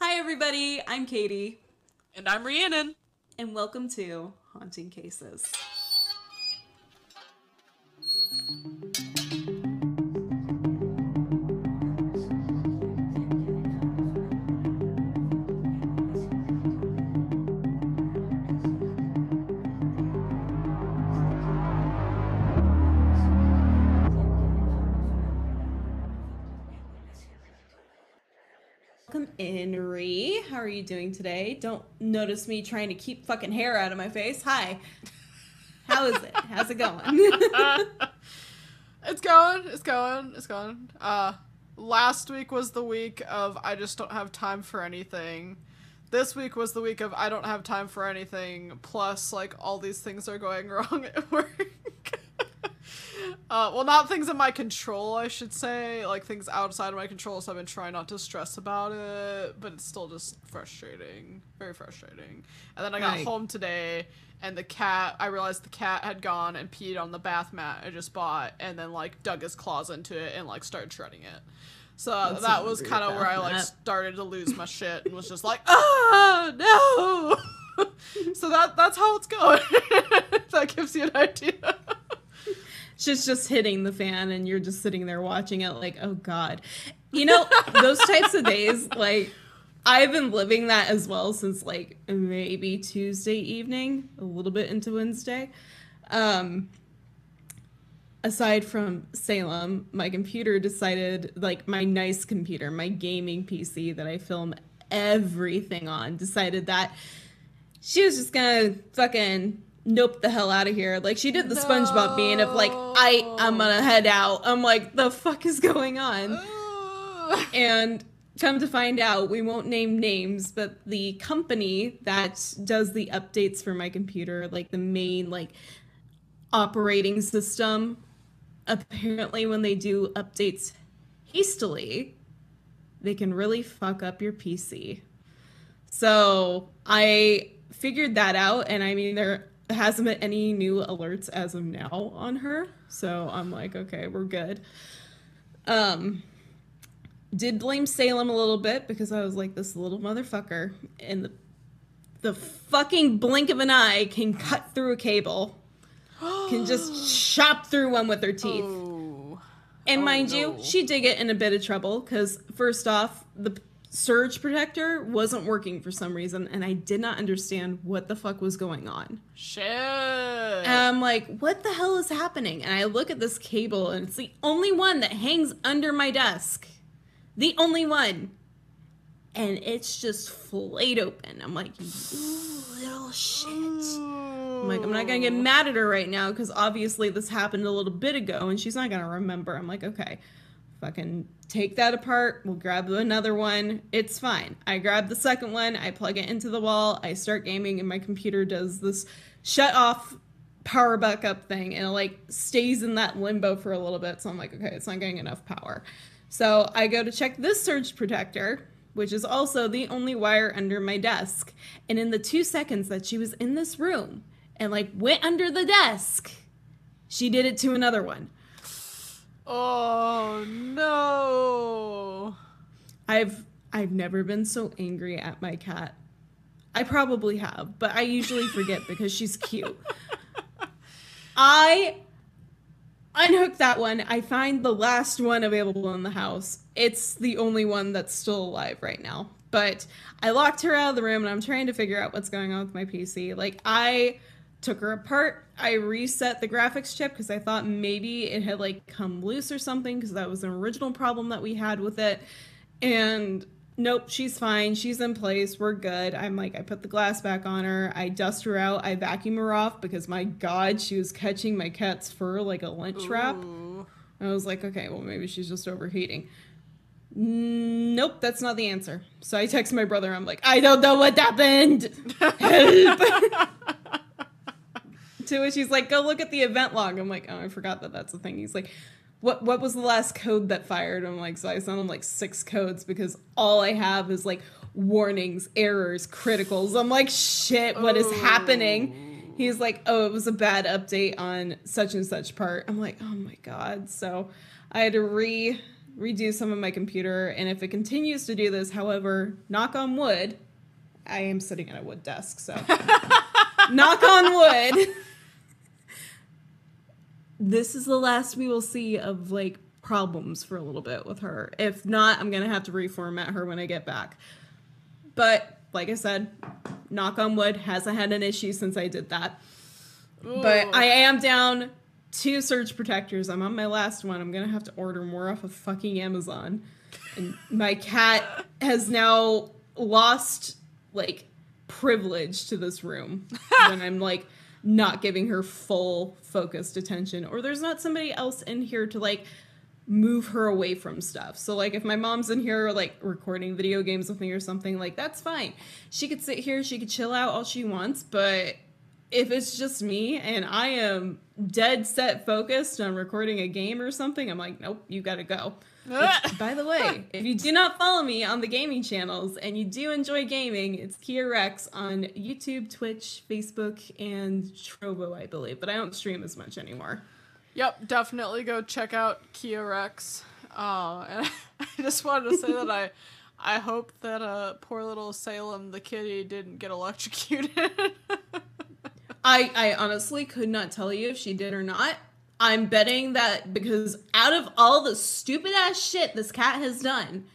Hi, everybody. I'm Kaitie, And I'm Rhiannon. and welcome to Haunting Cases. Doing today? Don't notice me trying to keep fucking hair out of my face. Hi. How is it? How's it going? It's going, it's going, it's going. Uh last week was the week of I just don't have time for anything. This week was the week of I don't have time for anything, plus like all these things are going wrong at work. Uh well not things in my control, I should say, like things outside of my control, so I've been trying not to stress about it, but it's still just frustrating. Very frustrating. And then I got Right. home today and the cat I realized the cat had gone and peed on the bath mat I just bought and then like dug his claws into it and like started shredding it. So That's that was kind of where I like mat. started to lose my shit and was just like, ah, no. so that that's how it's going. that gives you an idea. She's just hitting the fan and you're just sitting there watching it like, oh God. You know, those types of days, like, I've been living that as well since like maybe Tuesday evening, a little bit into Wednesday. Um, aside from Salem, my computer decided, like, my nice computer, my gaming PC that I film everything on, decided that she was just gonna fucking nope the hell out of here. Like she did the SpongeBob bean of like, I I'm gonna head out. I'm like, the fuck is going on? And come to find out, we won't name names, but the company that does the updates for my computer, like the main like operating system, apparently when they do updates hastily, they can really fuck up your PC. So I figured that out, and I mean, there hasn't been any new alerts as of now on her. So I'm like, okay, we're good. Um, did blame Salem a little bit because I was like, this little motherfucker, and the the fucking blink of an eye can cut through a cable, can just chop through one with her teeth. Ooh. And Oh, mind you, she did get in a bit of trouble because, first off, the surge protector wasn't working for some reason, and I did not understand what the fuck was going on. Shit. And I'm like, what the hell is happening? And I look at this cable, and it's the only one that hangs under my desk. The only one. And it's just flayed open. I'm like, little shit. I'm like, I'm not gonna get mad at her right now because obviously this happened a little bit ago and she's not gonna remember. I'm like, okay, fucking take that apart. We'll grab another one. It's fine. I grab the second one, I plug it into the wall, I start gaming, and my computer does this shut off power backup thing and it like stays in that limbo for a little bit. So I'm like, okay, it's not getting enough power. So I go to check this surge protector, which is also the only wire under my desk. And in the two seconds that she was in this room and like went under the desk, she did it to another one. Oh no. I've I've never been so angry at my cat. I probably have, but I usually forget because she's cute. I unhook that one. I find the last one available in the house. It's the only one that's still alive right now. But I locked her out of the room and I'm trying to figure out what's going on with my PC. Like I took her apart. I reset the graphics chip because I thought maybe it had like come loose or something because that was an original problem that we had with it. And nope, she's fine. She's in place. We're good. I'm like, I put the glass back on her. I dust her out. I vacuum her off because my God, she was catching my cat's fur like a lynch wrap. I was like, okay, well, maybe she's just overheating. Nope, that's not the answer. So I text my brother. I'm like, I don't know what happened. Help. to which She's like, go look at the event log. I'm like, oh, I forgot that that's a thing. He's like, what what was the last code that fired? I'm like, so I sent him like six codes because all I have is like warnings, errors, criticals. I'm like, shit, what is oh. happening? He's like, oh, it was a bad update on such and such part. I'm like, oh my god. So I had to re redo some of my computer, and if it continues to do this, however, knock on wood, I am sitting at a wood desk, so knock on wood. This is the last we will see of like problems for a little bit with her. If not, I'm gonna have to reformat her when I get back. But like I said, knock on wood, hasn't had an issue since I did that. But I am down two surge protectors. I'm on my last one. I'm gonna have to order more off of fucking Amazon. And my cat has now lost like privilege to this room when I'm like not giving her full focused attention or there's not somebody else in here to like move her away from stuff. So like if my mom's in here like recording video games with me or something like that's fine. She could sit here, she could chill out all she wants, but if it's just me and I am dead set focused on recording a game or something, I'm like, nope, you gotta go. Which, by the way, if you do not follow me on the gaming channels and you do enjoy gaming, it's Kia Rex on YouTube, Twitch, Facebook, and Trovo, I believe. But I don't stream as much anymore. Yep, definitely go check out Kia Rex. Uh, and I just wanted to say that I, I hope that uh, poor little Salem the kitty didn't get electrocuted. I, I honestly could not tell you if she did or not. I'm betting that because out of all the stupid ass shit this cat has done,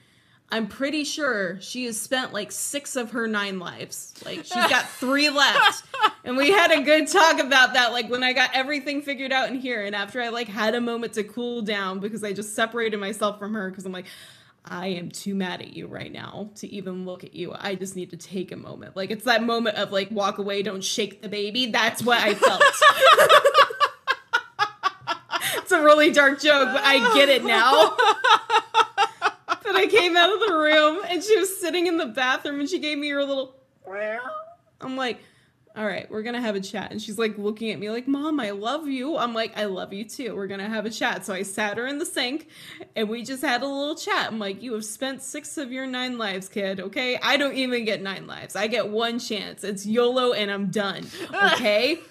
I'm pretty sure she has spent like six of her nine lives. Like she's got three left. And we had a good talk about that, like when I got everything figured out in here, and after I like had a moment to cool down because I just separated myself from her because I'm like, I am too mad at you right now to even look at you. I just need to take a moment. Like it's that moment of like walk away, don't shake the baby. That's what I felt. it's a really dark joke, but I get it now. but I came out of the room and she was sitting in the bathroom and she gave me her little. I'm like, all right, we're gonna have a chat. And she's like looking at me like, Mom, I love you. I'm like, I love you too. We're gonna have a chat. So I sat her in the sink and we just had a little chat. I'm like, You have spent six of your nine lives, kid. Okay. I don't even get nine lives. I get one chance. It's YOLO and I'm done. Okay.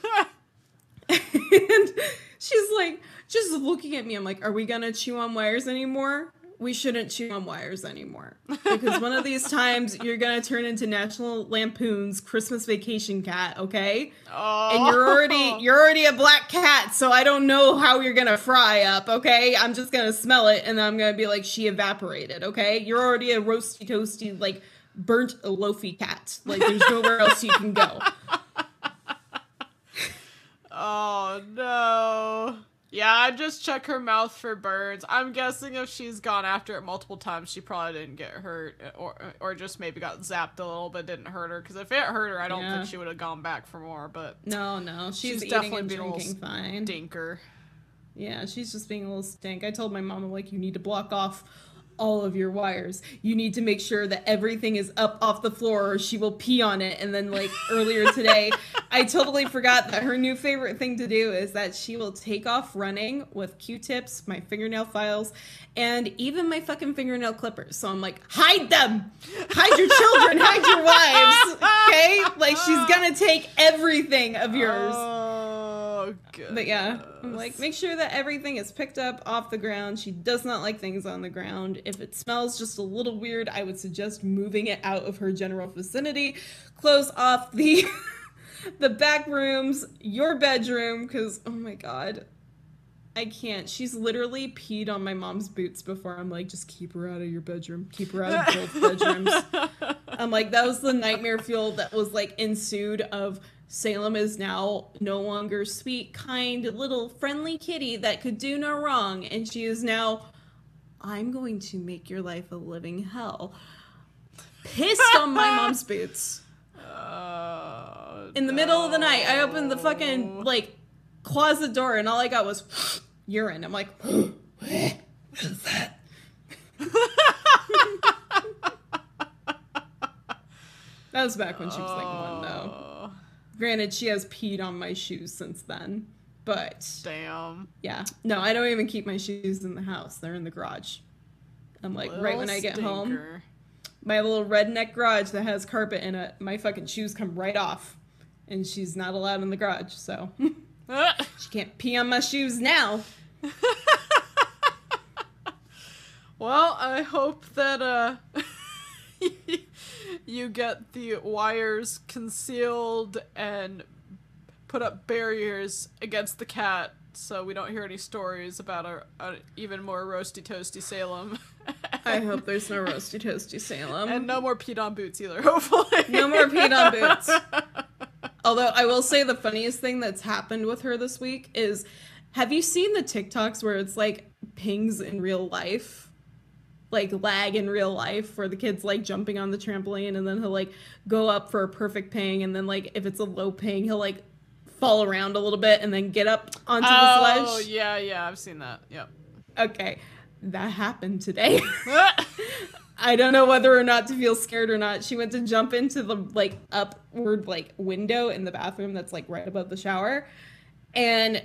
and she's like, just looking at me. I'm like, Are we gonna chew on wires anymore? We shouldn't chew on wires anymore because one of these times you're gonna turn into National Lampoon's Christmas Vacation cat, okay? oh. And you're already oh. you're already a black cat, so I don't know how you're gonna fry up, okay? I'm just gonna smell it and then I'm gonna be like she evaporated, okay? You're already a roasty toasty like burnt loafy cat. Like there's nowhere else you can go. Oh no. Yeah, I just check her mouth for burns. I'm guessing if she's gone after it multiple times, she probably didn't get hurt, uh, or uh, or just maybe got zapped a little bit, didn't hurt her. Because if it hurt her, I don't Yeah. think she would have gone back for more. But No, no, she's, She's eating definitely and being a little drinking fine. dinker. Yeah, she's just being a little stink. I told my mom, I'm like, you need to block off all of your wires. You need to make sure that everything is up off the floor or she will pee on it. And then, like, earlier today, I totally forgot that her new favorite thing to do is that she will take off running with Q tips, my fingernail files, and even my fucking fingernail clippers. So I'm like, hide them! Hide your children! hide your wives! Okay? Like, she's gonna take everything of yours. Oh, good. But yeah, I'm like, make sure that everything is picked up off the ground. She does not like things on the ground. If it smells just a little weird, I would suggest moving it out of her general vicinity. Close off the the back rooms, your bedroom, because oh my god. I can't. She's literally peed on my mom's boots before. I'm like, just keep her out of your bedroom. Keep her out of both bedrooms. I'm like, that was the nightmare fuel that was like ensued of Salem is now no longer sweet, kind, little friendly kitty that could do no wrong. And she is now, I'm going to make your life a living hell. Pissed on my mom's boots. Oh, In the middle of the night, I opened the fucking like closet door and all I got was urine. I'm like, what is that? that was back when she was like one though. Oh, Granted, she has peed on my shoes since then. But Damn. yeah, no, I don't even keep my shoes in the house. They're in the garage. I'm like, right when I get home, my little redneck garage that has carpet in it, my fucking shoes come right off. And she's not allowed in the garage, so she can't pee on my shoes now. Well, I hope that uh you get the wires concealed and put up barriers against the cat so we don't hear any stories about a, a even more roasty toasty Salem. I hope there's no roasty toasty Salem. and no more peed on boots either, hopefully. No more peed on boots. Although I will say the funniest thing that's happened with her this week is have you seen the TikToks where it's like pings in real life? Like lag in real life where the kid's like jumping on the trampoline and then he'll like go up for a perfect ping and then like if it's a low ping he'll like fall around a little bit and then get up onto the ledge. Oh, yeah, yeah, I've seen that. Yep. Okay. That happened today. I don't know whether or not to feel scared or not. She went to jump into the like upward like window in the bathroom that's like right above the shower. And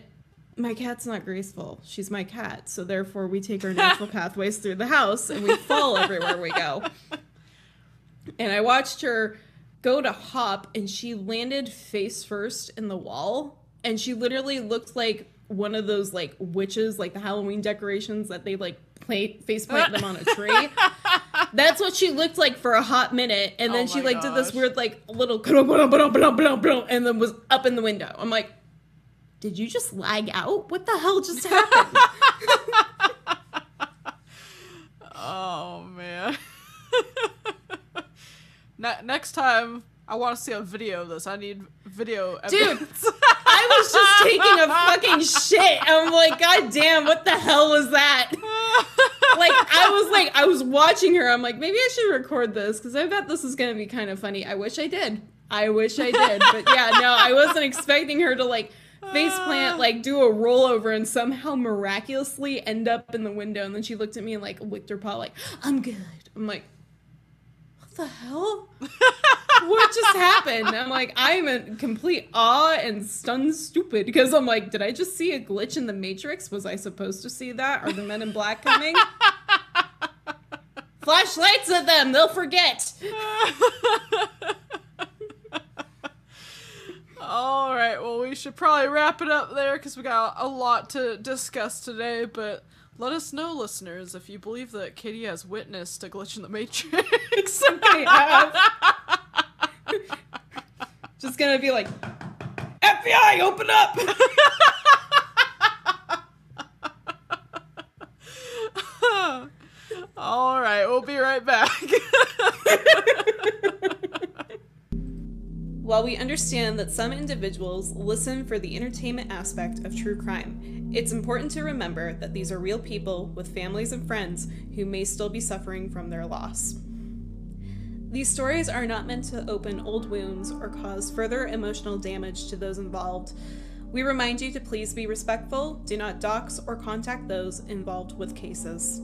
my cat's not graceful. She's my cat. So therefore we take our natural pathways through the house and we fall everywhere we go. And I watched her go to hop and she landed face first in the wall and she literally looked like one of those like witches like the halloween decorations that they like play face plant them on a tree. That's what she looked like for a hot minute and then Oh she like did this weird like little and then was up in the window. I'm like did you just lag out? What the hell just happened? Oh man. Ne- next time I want to see a video of this. I need video Dude, evidence. i was just taking a fucking shit i'm like god damn what the hell was that like I was like I was watching her. I'm like maybe I should record this because I bet this is gonna be kind of funny. I wish I did. I wish I did. But yeah, no, I wasn't expecting her to like face plant, like do a rollover and somehow miraculously end up in the window. And then she looked at me and like licked her paw, like I'm good. I'm like, the hell? what just happened? I'm like, I'm in complete awe and stunned stupid because I'm like, did I just see a glitch in the Matrix? Was I supposed to see that? Are the men in black coming? Flashlights at them, they'll forget. All right, well, we should probably wrap it up there because we got a lot to discuss today. But let us know, listeners, if you believe that Kaitie has witnessed a glitch in the Matrix. I have. Just gonna be like, FBI, open up! All right, we'll be right back. While we understand that some individuals listen for the entertainment aspect of true crime, it's important to remember that these are real people with families and friends who may still be suffering from their loss. These stories are not meant to open old wounds or cause further emotional damage to those involved. We remind you to please be respectful, do not dox or contact those involved with cases.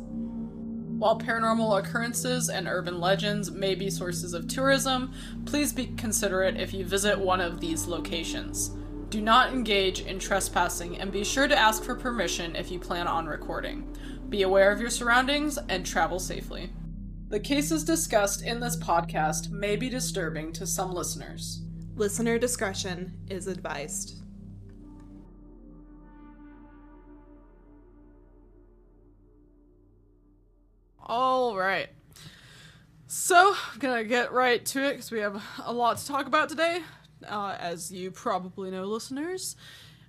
While paranormal occurrences and urban legends may be sources of tourism, please be considerate if you visit one of these locations. Do not engage in trespassing and be sure to ask for permission if you plan on recording. Be aware of your surroundings and travel safely. The cases discussed in this podcast may be disturbing to some listeners. Listener discretion is advised. All right. So, I'm gonna get right to it because we have a lot to talk about today. Uh, as you probably know, listeners,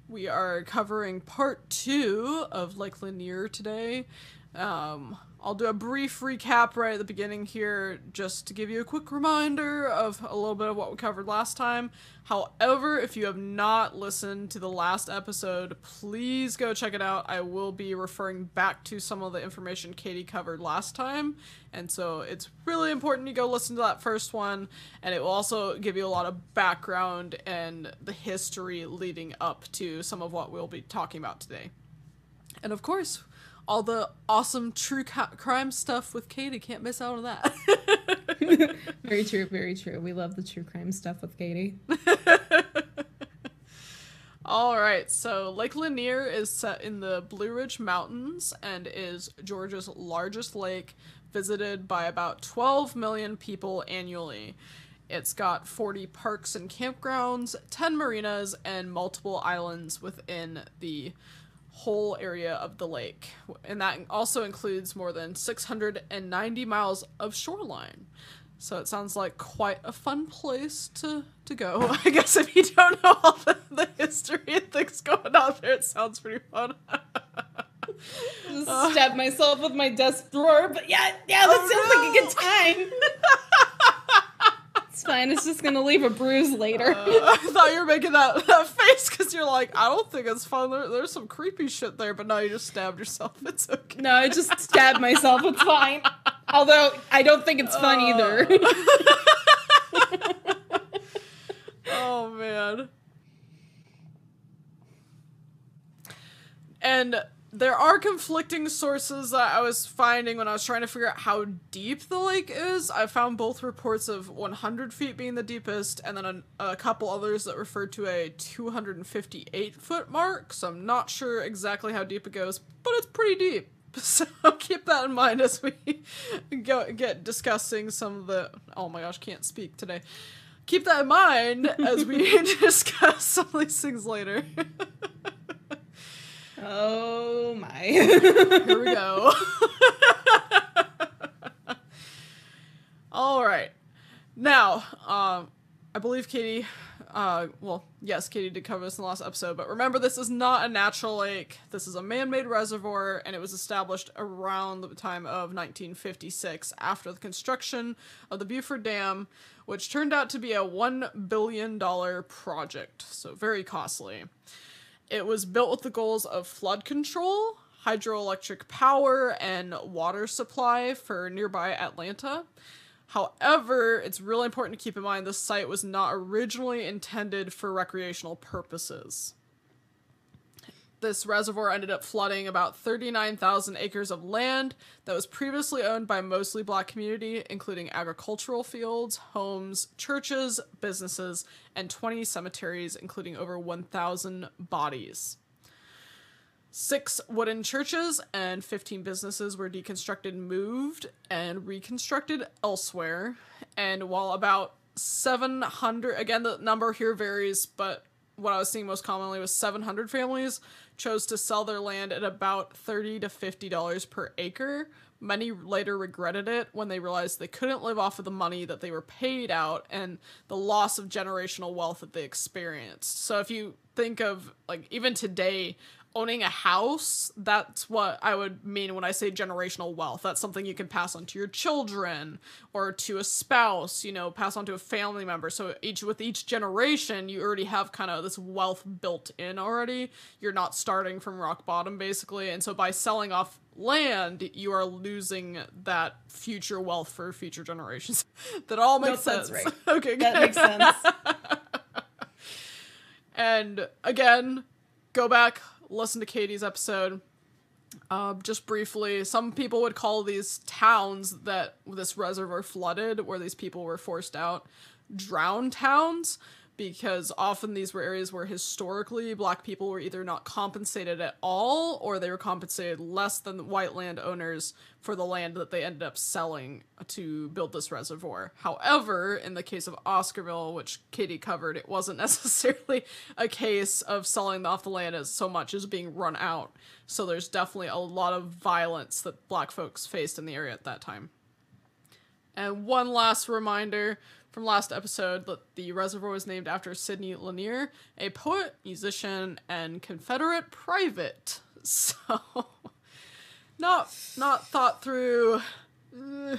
we are covering part two of Lake Lanier today. Um, I'll do a brief recap right at the beginning here just to give you a quick reminder of a little bit of what we covered last time. However, if you have not listened to the last episode, please go check it out. I will be referring back to some of the information Kaitie covered last time. And so it's really important you go listen to that first one. And it will also give you a lot of background and the history leading up to some of what we'll be talking about today. And of course, all the awesome true crime stuff with Kaitie. Can't miss out on that. Very true, very true. We love the true crime stuff with Kaitie. All right, so Lake Lanier is set in the Blue Ridge Mountains and is Georgia's largest lake, visited by about 12 million people annually. It's got 40 parks and campgrounds, 10 marinas, and multiple islands within the whole area of the lake. And that also includes more than 690 miles of shoreline. So it sounds like quite a fun place to, to go. I guess if you don't know all the, the history and things going on there, it sounds pretty fun. Just stab myself with my desk drawer, but yeah, yeah, that Oh, sounds like a good time. it's fine. It's just gonna leave a bruise later. Uh, I thought you were making that, that face because you're like, I don't think it's fun. There, there's some creepy shit there, but now you just stabbed yourself. It's okay. no, I just stabbed myself. It's fine. Although I don't think it's fun either. Oh man. And there are conflicting sources that I was finding when I was trying to figure out how deep the lake is. I found both reports of 100 feet being the deepest, and then a, a couple others that referred to a 258 foot mark. So I'm not sure exactly how deep it goes, but it's pretty deep. So keep that in mind as we go get discussing some of the. Oh my gosh, can't speak today. Keep that in mind as we discuss some of these things later. Oh my. Here we go. All right. Now, um, I believe Kaitie, uh, well, yes, Kaitie did cover this in the last episode, but remember, this is not a natural lake. This is a man made reservoir, and it was established around the time of 1956 after the construction of the Buford Dam, which turned out to be a $1 billion project, so very costly. It was built with the goals of flood control, hydroelectric power, and water supply for nearby Atlanta. However, it's really important to keep in mind this site was not originally intended for recreational purposes. This reservoir ended up flooding about 39,000 acres of land that was previously owned by mostly black community, including agricultural fields, homes, churches, businesses, and 20 cemeteries, including over 1,000 bodies. Six wooden churches and 15 businesses were deconstructed, moved, and reconstructed elsewhere. And while about 700, again, the number here varies, but what I was seeing most commonly was 700 families chose to sell their land at about 30 to $50 per acre. Many later regretted it when they realized they couldn't live off of the money that they were paid out and the loss of generational wealth that they experienced. So if you think of like even today owning a house, that's what I would mean when I say generational wealth. That's something you can pass on to your children or to a spouse, you know, pass on to a family member. So each with each generation, you already have kind of this wealth built in already. You're not starting from rock bottom basically. And so by selling off land, you are losing that future wealth for future generations. that all makes Nope, sense. right. okay, that makes sense. And again, go back, listen to Kaitie's episode. Uh, just briefly, some people would call these towns that this reservoir flooded, where these people were forced out, drown towns, because often these were areas where historically black people were either not compensated at all or they were compensated less than white landowners for the land that they ended up selling to build this reservoir. However, in the case of Oscarville, which Kaitie covered, it wasn't necessarily a case of selling off the land as so much as being run out. So there's definitely a lot of violence that black folks faced in the area at that time. And one last reminder from last episode that the reservoir was named after Sidney Lanier, a poet, musician, and Confederate private. So, not not thought through eh,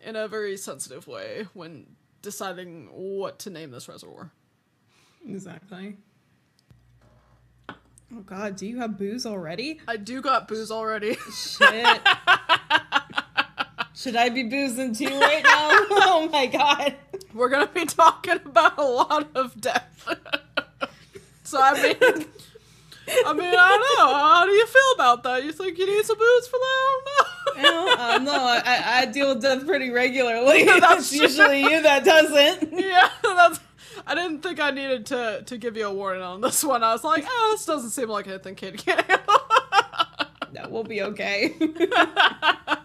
in a very sensitive way when deciding what to name this reservoir. exactly. Oh god, do you have booze already? I do got booze already. Shit. Should I be boozing too right now? oh my god. We're gonna be talking about a lot of death. so I mean, I mean, I don't know. How do you feel about that? You think you need some booze for that? I don't know. Uh, no, I, I deal with death pretty regularly. That's usually you that doesn't. yeah, that's. I didn't think I needed to to give you a warning on this one. I was like, oh, this doesn't seem like anything kid can handle. No, we'll be okay.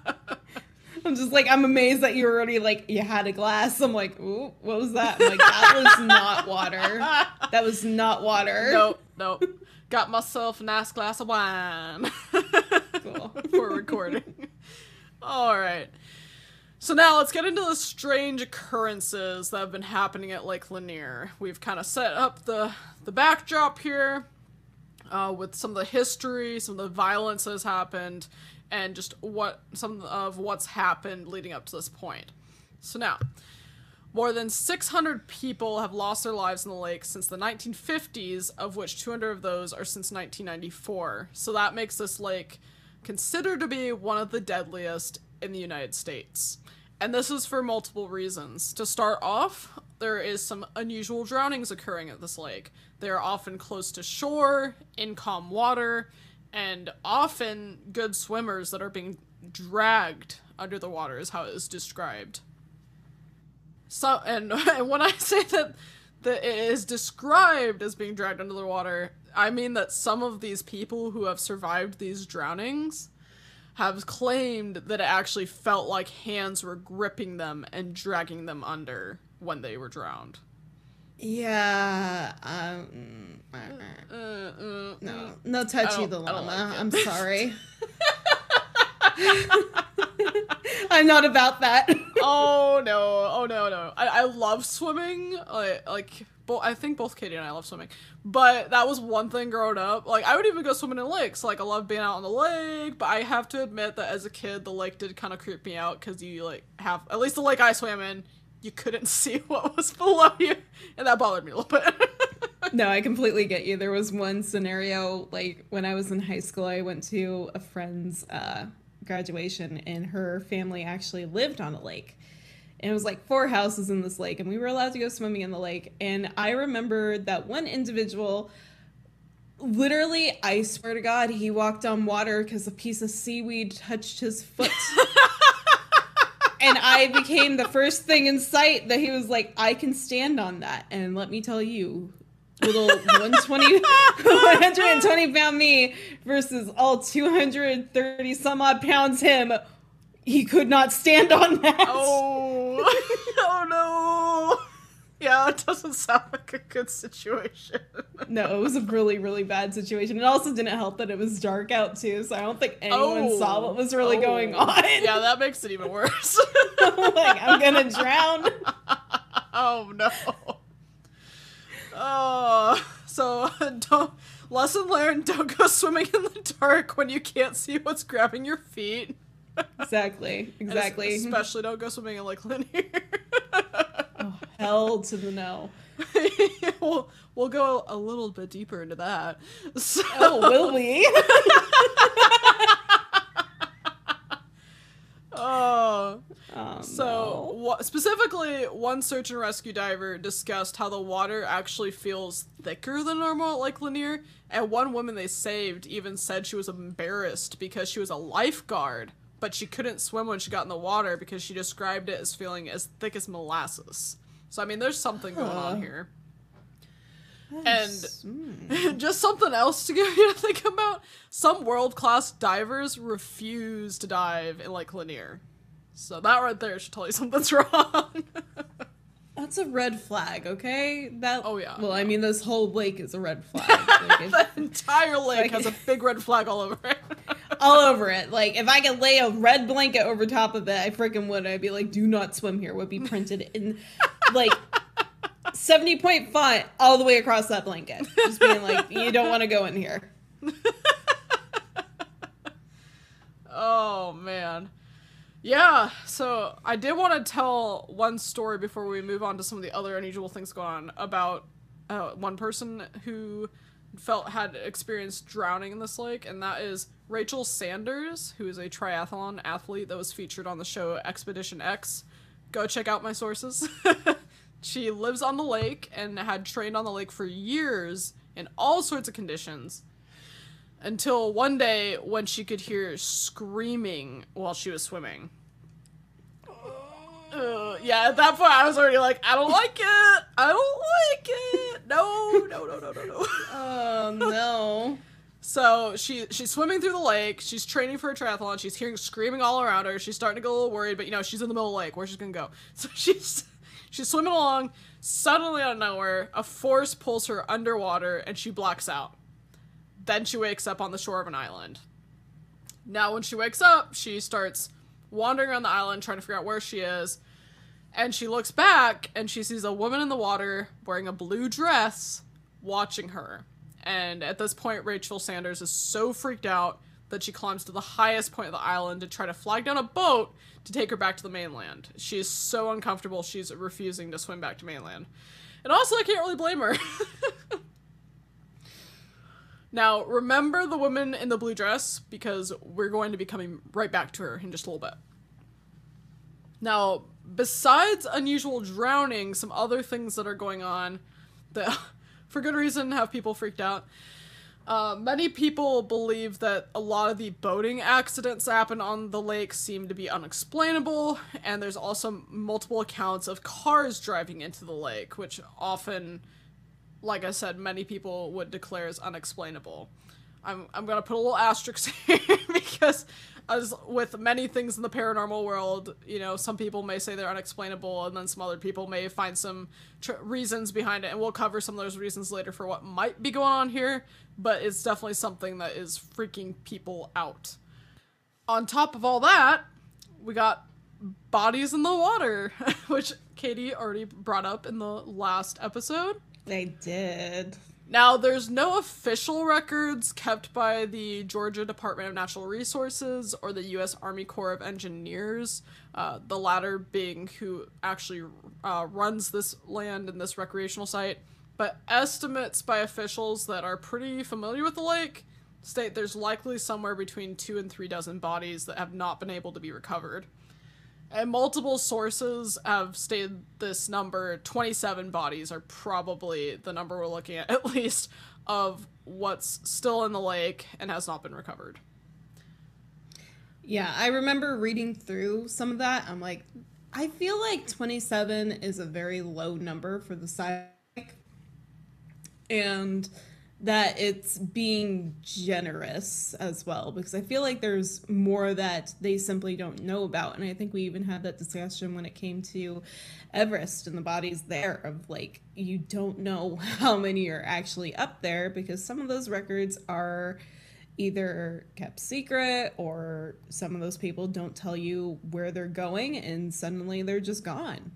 I'm just like I'm amazed that you already like you had a glass. I'm like, ooh, what was that? I'm like, that was not water. That was not water. nope, nope. Got myself a nice glass of wine Cool. for recording. All right. So now let's get into the strange occurrences that have been happening at Lake Lanier. We've kind of set up the the backdrop here uh, with some of the history, some of the violence that has happened, and just what some of what's happened leading up to this point. So now, more than 600 people have lost their lives in the lake since the 1950s, of which 200 of those are since 1994. So that makes this lake considered to be one of the deadliest in the United States. And this is for multiple reasons. To start off, there is some unusual drownings occurring at this lake. They are often close to shore, in calm water, and often good swimmers that are being dragged under the water, is how it is described. So, and, and when I say that that it is described as being dragged under the water, I mean that some of these people who have survived these drownings have claimed that it actually felt like hands were gripping them and dragging them under when they were drowned. Yeah. Um. uh, uh, uh, No, no touchy the llama. like. I'm sorry. I'm not about that. oh no! Oh no! No! I, I love swimming. Like like. Bo- I think both Kaitie and I love swimming, but that was one thing growing up. Like I would even go swimming in lakes. Like I love being out on the lake, but I have to admit that as a kid, the lake did kind of creep me out because you like have at least the lake I swam in, you couldn't see what was below you, and that bothered me a little bit. No, I completely get you. There was one scenario, like when I was in high school, I went to a friend's uh, graduation, and her family actually lived on a lake. And it was like four houses in this lake, and we were allowed to go swimming in the lake. And I remember that one individual, literally, I swear to God, he walked on water because a piece of seaweed touched his foot. and I became the first thing in sight that he was like, I can stand on that. And let me tell you, little 120, 120 pound me versus all 230 some odd pounds him, he could not stand on that. oh, oh no! Yeah, it doesn't sound like a good situation. No, it was a really, really bad situation. It also didn't help that it was dark out too, so I don't think anyone oh, saw what was really Oh. going on. Yeah, that makes it even worse. like, I'm gonna drown. oh no. Oh, so don't lesson learned: don't go swimming in the dark when you can't see what's grabbing your feet. Exactly, exactly. especially don't go swimming in Lake Lanier. Hell to the no. we'll we'll go a little bit deeper into that. So, Oh, will we? oh. Oh, So, no. wha- specifically, one search and rescue diver discussed how the water actually feels thicker than normal at Lake Lanier, and one woman they saved even said she was embarrassed because she was a lifeguard, but she couldn't swim when she got in the water because she described it as feeling as thick as molasses. So, I mean, there's something going on here. And mm. Just something else to give you to think about. Some world class divers refuse to dive in Lake Lanier. So that right there should tell you something's wrong. That's a red flag, okay? That. Oh, yeah. Well, I mean, this whole lake is a red flag. Like, if- the entire lake Like- has a big red flag all over it. all over it. Like, if I could lay a red blanket over top of it, I freaking would. I'd be like, "Do not swim here." Would be printed in like seventy point font all the way across that blanket, just being like, "You don't want to go in here." oh man. Yeah, so I did want to tell one story before we move on to some of the other unusual things going on about uh, one person who felt had experienced drowning in this lake, and that is Rachel Sanders, who is a triathlon athlete that was featured on the show Expedition X. Go check out my sources. she lives on the lake and had trained on the lake for years in all sorts of conditions until one day when she could hear screaming while she was swimming. Uh, yeah, at that point I was already like, I don't like it. I don't like it. No, no, no, no, no, no. Oh no! So she she's swimming through the lake. She's training for a triathlon. She's hearing screaming all around her. She's starting to get a little worried, but you know she's in the middle of the lake. Where's she gonna go? So she's she's swimming along. Suddenly, out of nowhere, a force pulls her underwater, and she blacks out. then she wakes up on the shore of an island. Now, when she wakes up, she starts wandering around the island trying to figure out where she is. And she looks back and she sees a woman in the water wearing a blue dress watching her. And at this point, Rachel Sanders is so freaked out that she climbs to the highest point of the island to try to flag down a boat to take her back to the mainland. She is so uncomfortable, she's refusing to swim back to mainland. And also, I can't really blame her. now, remember the woman in the blue dress because we're going to be coming right back to her in just a little bit. Now, besides unusual drowning, some other things that are going on that, for good reason, have people freaked out. Uh, many people believe that a lot of the boating accidents that happen on the lake seem to be unexplainable, and there's also multiple accounts of cars driving into the lake, which often, like I said, many people would declare as unexplainable. I'm, I'm gonna put a little asterisk here because as with many things in the paranormal world, you know, some people may say they're unexplainable, and then some other people may find some tr- reasons behind it, and we'll cover some of those reasons later for what might be going on here. But it's definitely something that is freaking people out. On top of all that, we got bodies in the water, which Kaitie already brought up in the last episode. They did. Now, there's no official records kept by the Georgia Department of Natural Resources or the U.S. Army Corps of Engineers, uh, the latter being who actually uh, runs this land and this recreational site. But estimates by officials that are pretty familiar with the lake state there's likely somewhere between two and three dozen bodies that have not been able to be recovered. And multiple sources have stated this number 27 bodies are probably the number we're looking at, at least, of what's still in the lake and has not been recovered. Yeah, I remember reading through some of that. I'm like, I feel like 27 is a very low number for the size. And that it's being generous as well because I feel like there's more that they simply don't know about. And I think we even had that discussion when it came to Everest and the bodies there of like, you don't know how many are actually up there because some of those records are either kept secret or some of those people don't tell you where they're going and suddenly they're just gone.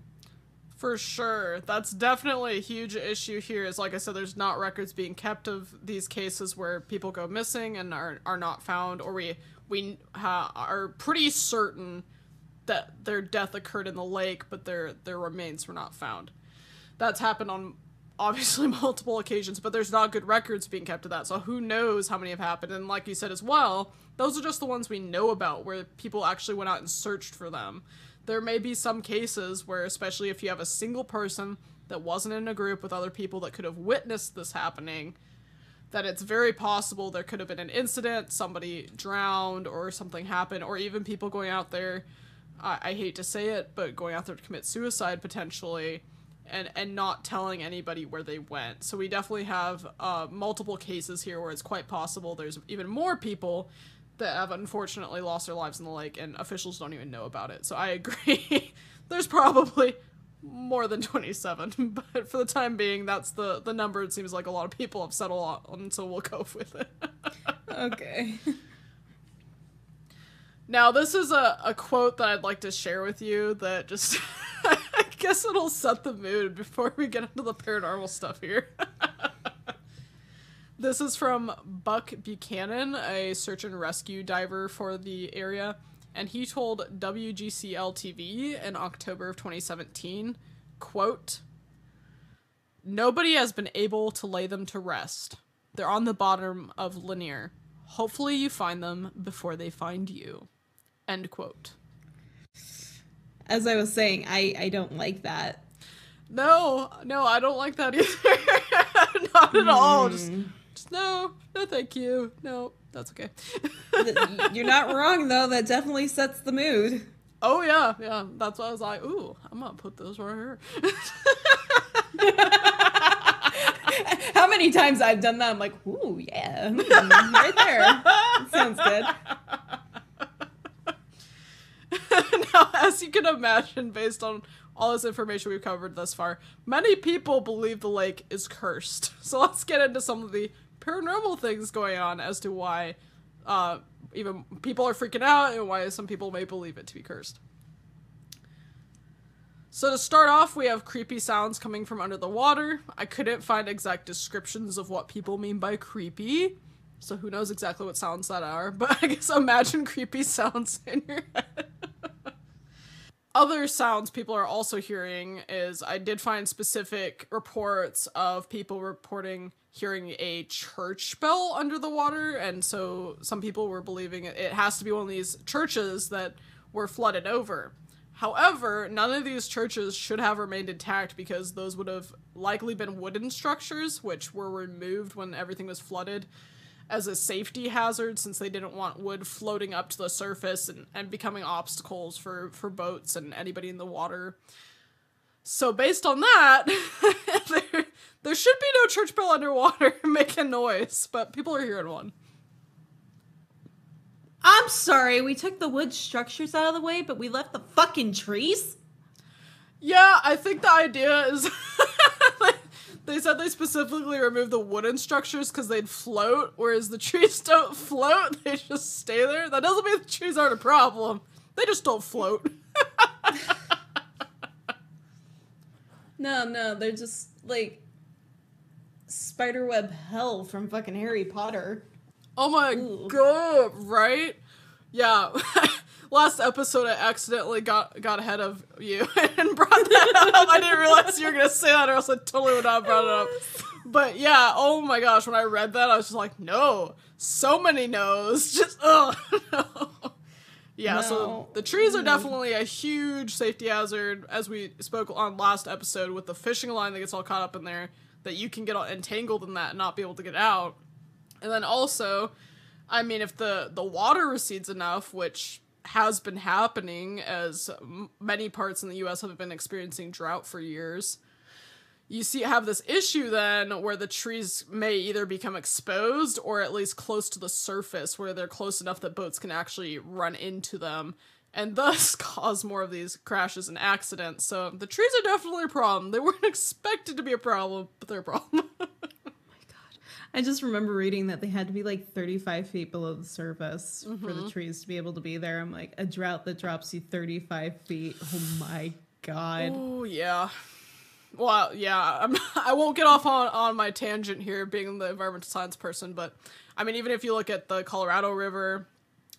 For sure. That's definitely a huge issue here. Is like I said, there's not records being kept of these cases where people go missing and are, are not found, or we we are pretty certain that their death occurred in the lake, but their their remains were not found. That's happened on obviously multiple occasions, but there's not good records being kept of that. So who knows how many have happened? And like you said as well, those are just the ones we know about where people actually went out and searched for them there may be some cases where, especially if you have a single person that wasn't in a group with other people that could have witnessed this happening, that it's very possible there could have been an incident, somebody drowned, or something happened, or even people going out there. I, I hate to say it, but going out there to commit suicide potentially, and and not telling anybody where they went. So we definitely have uh, multiple cases here where it's quite possible there's even more people that have unfortunately lost their lives in the lake, and officials don't even know about it. So I agree. There's probably more than 27, but for the time being, that's the the number. It seems like a lot of people have settled on, so we'll go with it. okay. Now, this is a, a quote that I'd like to share with you that just, I guess it'll set the mood before we get into the paranormal stuff here. This is from Buck Buchanan, a search and rescue diver for the area, and he told WGCL TV in October of 2017, quote, Nobody has been able to lay them to rest. They're on the bottom of Lanier. Hopefully you find them before they find you. End quote. As I was saying, I, I don't like that. No, no, I don't like that either. Not at mm. all. Just hmm no, no, thank you. No, that's okay. You're not wrong though. That definitely sets the mood. Oh yeah, yeah. That's why I was like, ooh, I'm gonna put this right here. How many times I've done that? I'm like, ooh, yeah, mm, right there. sounds good. now, as you can imagine, based on all this information we've covered thus far, many people believe the lake is cursed. So let's get into some of the paranormal things going on as to why uh, even people are freaking out and why some people may believe it to be cursed. So to start off, we have creepy sounds coming from under the water. I couldn't find exact descriptions of what people mean by creepy. So who knows exactly what sounds that are, but I guess imagine creepy sounds in your head. Other sounds people are also hearing is I did find specific reports of people reporting hearing a church bell under the water, and so some people were believing it, has to be one of these churches that were flooded over. However, none of these churches should have remained intact because those would have likely been wooden structures, which were removed when everything was flooded as a safety hazard since they didn't want wood floating up to the surface and, and becoming obstacles for, for boats and anybody in the water. So based on that, there, there should be no church bell underwater making noise, but people are hearing one. I'm sorry, we took the wood structures out of the way, but we left the fucking trees? Yeah, I think the idea is they said they specifically removed the wooden structures because they'd float, whereas the trees don't float, they just stay there. That doesn't mean the trees aren't a problem. They just don't float. no, no, they're just like spiderweb hell from fucking Harry Potter. Oh my Ooh. god, right? Yeah. Last episode I accidentally got got ahead of you and brought that up. I didn't realize you were gonna say that or else I totally would not have brought it up. But yeah, oh my gosh, when I read that I was just like, no. So many no's. Just oh no. Yeah, no. so the trees are mm-hmm. definitely a huge safety hazard, as we spoke on last episode with the fishing line that gets all caught up in there, that you can get all entangled in that and not be able to get out. And then also, I mean, if the the water recedes enough, which has been happening as many parts in the U.S. have been experiencing drought for years, you see have this issue then where the trees may either become exposed or at least close to the surface, where they're close enough that boats can actually run into them. And thus cause more of these crashes and accidents. So the trees are definitely a problem. They weren't expected to be a problem, but they're a problem. I just remember reading that they had to be like 35 feet below the surface mm-hmm. for the mm-hmm. trees to be able to be there. I'm like, a drought that drops you 35 feet. Oh my god. Oh, yeah. Well, yeah, I'm, I won't get off on, on my tangent here, being the environmental science person, but I mean, even if you look at the Colorado River,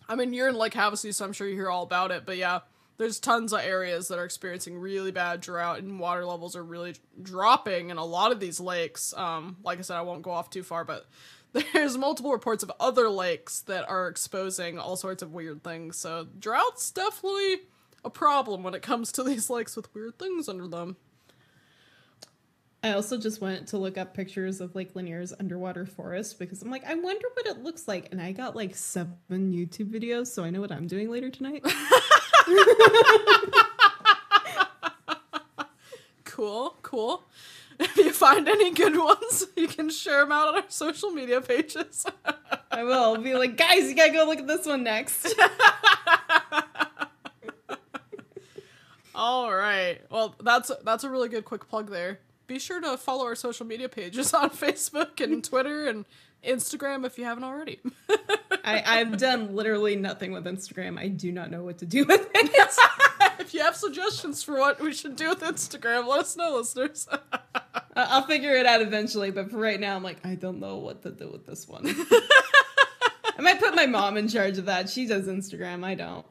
I mean, you're in Lake Havasu, so I'm sure you hear all about it, but yeah, there's tons of areas that are experiencing really bad drought and water levels are really dropping in a lot of these lakes. Um, like I said, I won't go off too far, but there's multiple reports of other lakes that are exposing all sorts of weird things. So drought's definitely a problem when it comes to these lakes with weird things under them. I also just went to look up pictures of Lake Lanier's underwater forest because I'm like, I wonder what it looks like. And I got like seven YouTube videos, so I know what I'm doing later tonight. cool, cool. If you find any good ones, you can share them out on our social media pages. I will be like, guys, you gotta go look at this one next. All right. Well, that's that's a really good quick plug there. Be sure to follow our social media pages on Facebook and Twitter and Instagram if you haven't already. I, I've done literally nothing with Instagram. I do not know what to do with it. if you have suggestions for what we should do with Instagram, let us know, listeners. I'll figure it out eventually, but for right now, I'm like, I don't know what to do with this one. I might put my mom in charge of that. She does Instagram. I don't.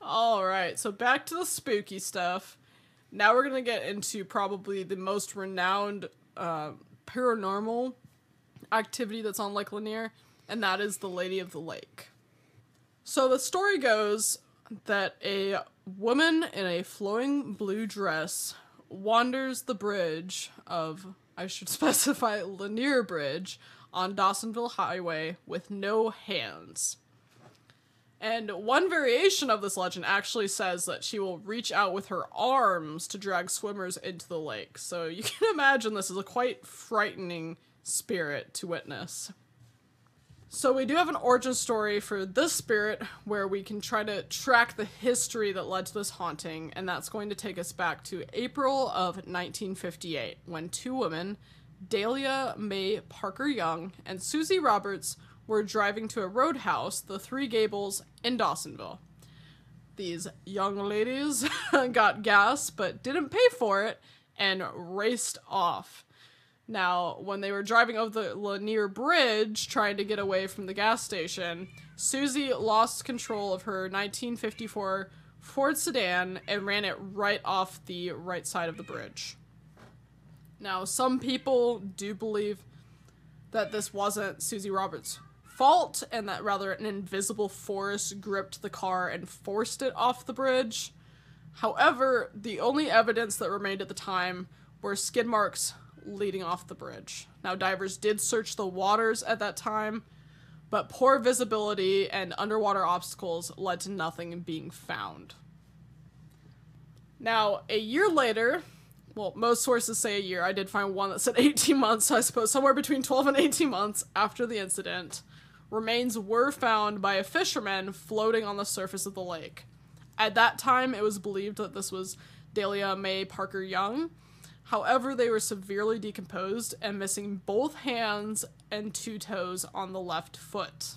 All right, so back to the spooky stuff. Now we're gonna get into probably the most renowned uh, paranormal activity that's on Lake Lanier, and that is the Lady of the Lake. So the story goes that a woman in a flowing blue dress wanders the bridge of, I should specify, Lanier Bridge on Dawsonville Highway with no hands. And one variation of this legend actually says that she will reach out with her arms to drag swimmers into the lake. So you can imagine this is a quite frightening spirit to witness. So we do have an origin story for this spirit where we can try to track the history that led to this haunting, and that's going to take us back to April of 1958 when two women Dahlia Mae Parker Young and Susie Roberts were driving to a roadhouse, the Three Gables, in Dawsonville. These young ladies got gas but didn't pay for it and raced off. Now, when they were driving over the Lanier Bridge trying to get away from the gas station, Susie lost control of her 1954 Ford sedan and ran it right off the right side of the bridge. Now, some people do believe that this wasn't Susie Roberts' fault and that rather an invisible force gripped the car and forced it off the bridge. However, the only evidence that remained at the time were skid marks leading off the bridge. Now, divers did search the waters at that time, but poor visibility and underwater obstacles led to nothing being found. Now, a year later, well, most sources say a year. I did find one that said 18 months, so I suppose somewhere between 12 and 18 months after the incident, remains were found by a fisherman floating on the surface of the lake. At that time, it was believed that this was Dahlia Mae Parker Young. However, they were severely decomposed and missing both hands and two toes on the left foot.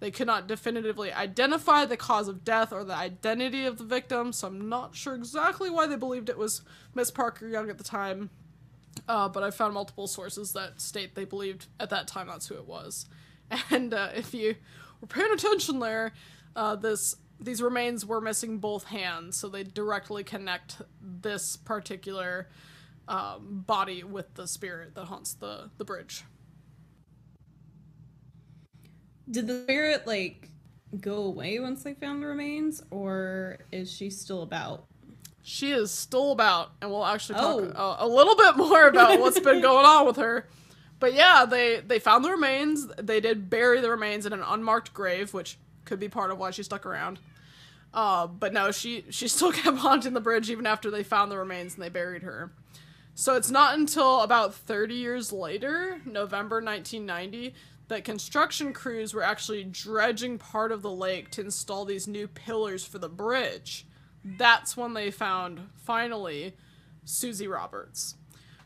They could not definitively identify the cause of death or the identity of the victim, so I'm not sure exactly why they believed it was Miss Parker Young at the time. Uh, but I found multiple sources that state they believed at that time that's who it was. And uh, if you were paying attention there, uh, this these remains were missing both hands, so they directly connect this particular um, body with the spirit that haunts the the bridge. Did the spirit like go away once they found the remains, or is she still about? She is still about, and we'll actually talk oh. a, a little bit more about what's been going on with her. But yeah, they they found the remains. They did bury the remains in an unmarked grave, which could be part of why she stuck around. Uh, but no, she she still kept haunting the bridge even after they found the remains and they buried her. So it's not until about 30 years later, November 1990, that construction crews were actually dredging part of the lake to install these new pillars for the bridge. That's when they found, finally, Susie Roberts.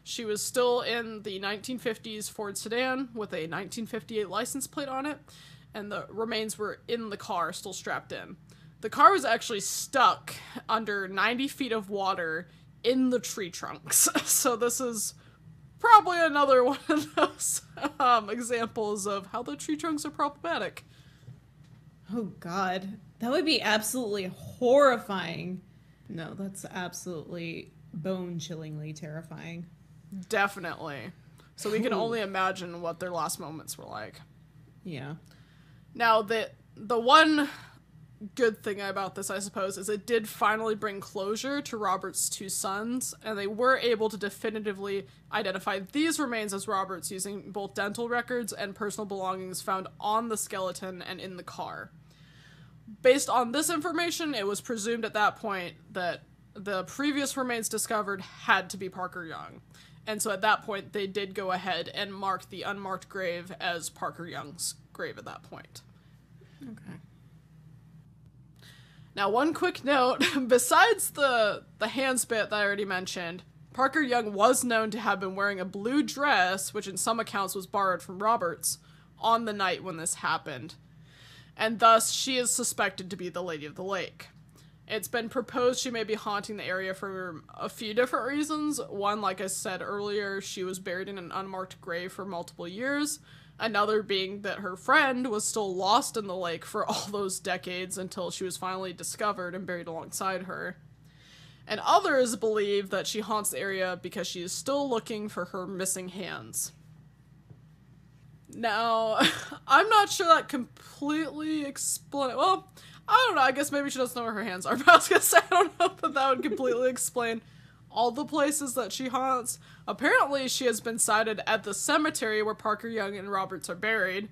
She was still in the 1950s Ford sedan with a 1958 license plate on it, and the remains were in the car, still strapped in. The car was actually stuck under 90 feet of water in the tree trunks. so this is probably another one of those um, examples of how the tree trunks are problematic. Oh god, that would be absolutely horrifying. No, that's absolutely bone-chillingly terrifying. Definitely. So we can only imagine what their last moments were like. Yeah. Now the the one good thing about this, I suppose, is it did finally bring closure to Robert's two sons, and they were able to definitively identify these remains as Robert's using both dental records and personal belongings found on the skeleton and in the car. Based on this information, it was presumed at that point that the previous remains discovered had to be Parker Young. And so at that point, they did go ahead and mark the unmarked grave as Parker Young's grave at that point. Okay. Now, one quick note besides the, the hands bit that I already mentioned, Parker Young was known to have been wearing a blue dress, which in some accounts was borrowed from Roberts, on the night when this happened. And thus, she is suspected to be the Lady of the Lake. It's been proposed she may be haunting the area for a few different reasons. One, like I said earlier, she was buried in an unmarked grave for multiple years. Another being that her friend was still lost in the lake for all those decades until she was finally discovered and buried alongside her. And others believe that she haunts the area because she is still looking for her missing hands. Now, I'm not sure that completely explain. Well, I don't know. I guess maybe she doesn't know where her hands are. But I was gonna say I don't know that that would completely explain all the places that she haunts. Apparently, she has been sighted at the cemetery where Parker Young and Roberts are buried,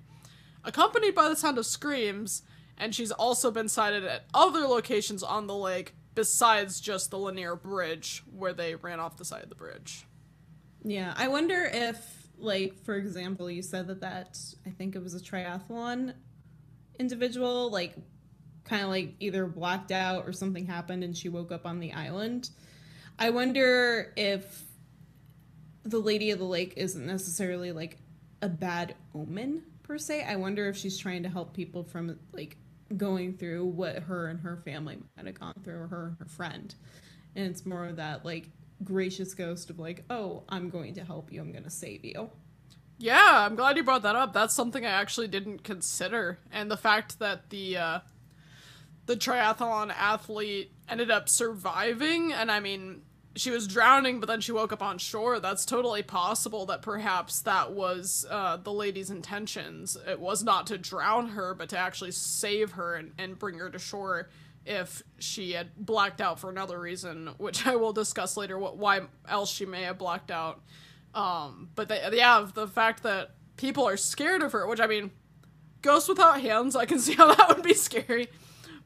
accompanied by the sound of screams, and she's also been sighted at other locations on the lake besides just the Lanier Bridge where they ran off the side of the bridge. Yeah, I wonder if, like, for example, you said that that I think it was a triathlon individual, like, kind of like either blacked out or something happened and she woke up on the island. I wonder if the Lady of the Lake isn't necessarily like a bad omen per se. I wonder if she's trying to help people from like going through what her and her family might have gone through, or her and her friend. And it's more of that like gracious ghost of like, oh, I'm going to help you, I'm going to save you. Yeah, I'm glad you brought that up. That's something I actually didn't consider. And the fact that the uh the triathlon athlete ended up surviving and I mean she was drowning but then she woke up on shore. That's totally possible that perhaps that was uh the lady's intentions. It was not to drown her but to actually save her and, and bring her to shore if she had blacked out for another reason, which I will discuss later what why else she may have blacked out. Um, but yeah, the fact that people are scared of her, which I mean, ghost without hands, I can see how that would be scary.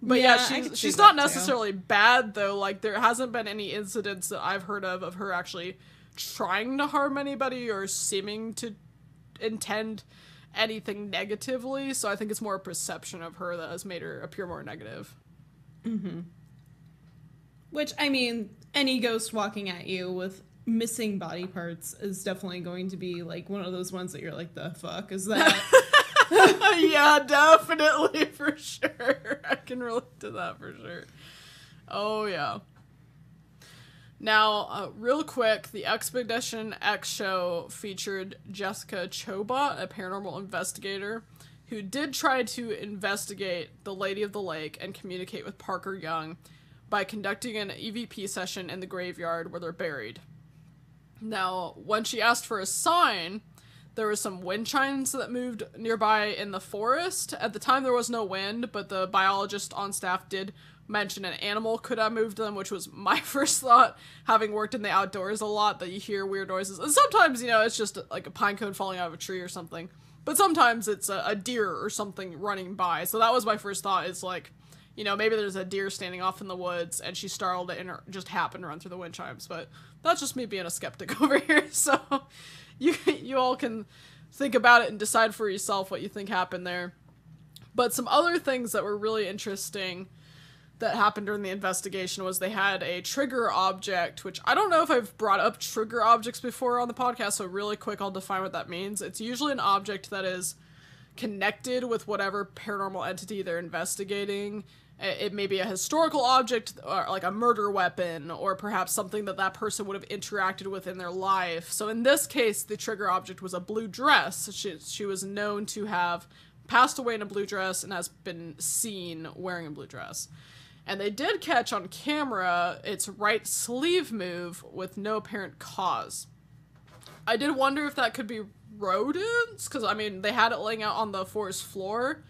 But yeah, Yeah, she's she's not that too. necessarily bad though. Like there hasn't been any incidents that I've heard of of her actually trying to harm anybody or seeming to intend anything negatively. So I think it's more a perception of her that has made her appear more negative. Mm-hmm. Which I mean, any ghost walking at you with missing body parts is definitely going to be like one of those ones that you're like, the fuck is that? yeah, definitely for sure. I can relate to that for sure. Oh yeah. Now, uh, real quick, the Expedition X show featured Jessica Chobot, a paranormal investigator, who did try to investigate the Lady of the Lake and communicate with Parker Young by conducting an EVP session in the graveyard where they're buried. Now, when she asked for a sign, there were some wind chimes that moved nearby in the forest. At the time, there was no wind, but the biologist on staff did mention an animal could have moved them, which was my first thought, having worked in the outdoors a lot, that you hear weird noises. And sometimes, you know, it's just like a pine cone falling out of a tree or something. But sometimes it's a, a deer or something running by. So that was my first thought is like, you know, maybe there's a deer standing off in the woods and she startled it and just happened to run through the wind chimes. But that's just me being a skeptic over here. So you you all can think about it and decide for yourself what you think happened there. But some other things that were really interesting that happened during the investigation was they had a trigger object, which I don't know if I've brought up trigger objects before on the podcast, so really quick I'll define what that means. It's usually an object that is connected with whatever paranormal entity they're investigating. It may be a historical object, or like a murder weapon, or perhaps something that that person would have interacted with in their life. So in this case, the trigger object was a blue dress. She, she was known to have passed away in a blue dress and has been seen wearing a blue dress. And they did catch on camera its right sleeve move with no apparent cause. I did wonder if that could be rodents, because I mean, they had it laying out on the forest floor.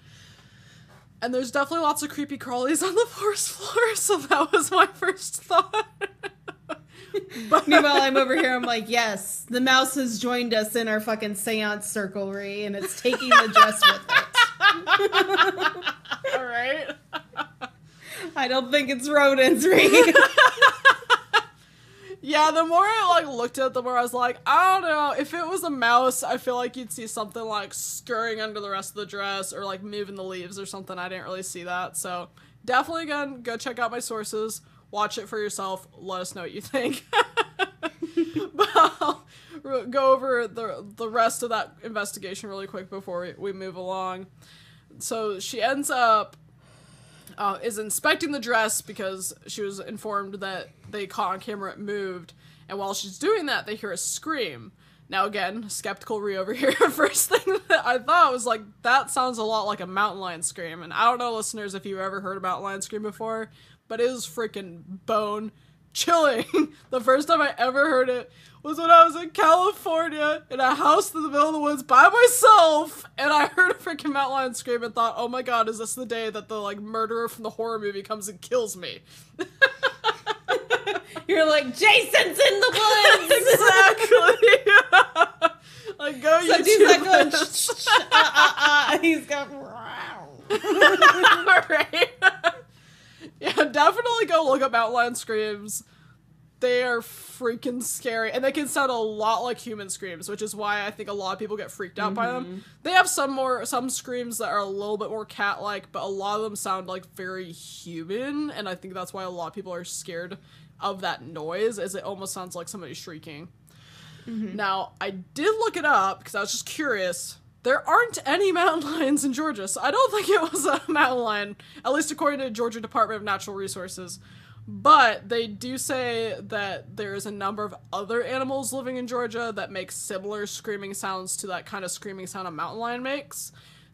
And there's definitely lots of creepy crawlies on the forest floor, so that was my first thought. but Meanwhile, I'm over here. I'm like, yes, the mouse has joined us in our fucking seance circlery, and it's taking the dress with it. all right. I don't think it's rodents, Ree. Yeah, the more I like looked at it, the more I was like, I don't know. If it was a mouse, I feel like you'd see something like scurrying under the rest of the dress or like moving the leaves or something. I didn't really see that. So definitely again, go check out my sources, watch it for yourself, let us know what you think. but I'll go over the the rest of that investigation really quick before we, we move along. So she ends up uh, is inspecting the dress because she was informed that they caught on camera it moved. And while she's doing that, they hear a scream. Now, again, skeptical Ree over here. First thing that I thought was like, that sounds a lot like a mountain lion scream. And I don't know, listeners, if you've ever heard about lion scream before, but it is freaking bone chilling. the first time I ever heard it was when I was in California in a house in the middle of the woods by myself, and I heard a freaking mountain lion scream and thought, "Oh my god, is this the day that the like murderer from the horror movie comes and kills me?" You're like, Jason's in the woods. exactly. like go So YouTube he's like going, shh, shh, uh, uh, uh, he's going, right? yeah, definitely go look up Outline Screams. They are freaking scary, and they can sound a lot like human screams, which is why I think a lot of people get freaked out by them. They have some more some screams that are a little bit more cat-like, but a lot of them sound like very human, and I think that's why a lot of people are scared of that noise, as it almost sounds like somebody shrieking. Mm-hmm. Now, I did look it up because I was just curious. There aren't any mountain lions in Georgia, so I don't think it was a mountain lion, at least according to the Georgia Department of Natural Resources. But they do say that there's a number of other animals living in Georgia that make similar screaming sounds to that kind of screaming sound a mountain lion makes.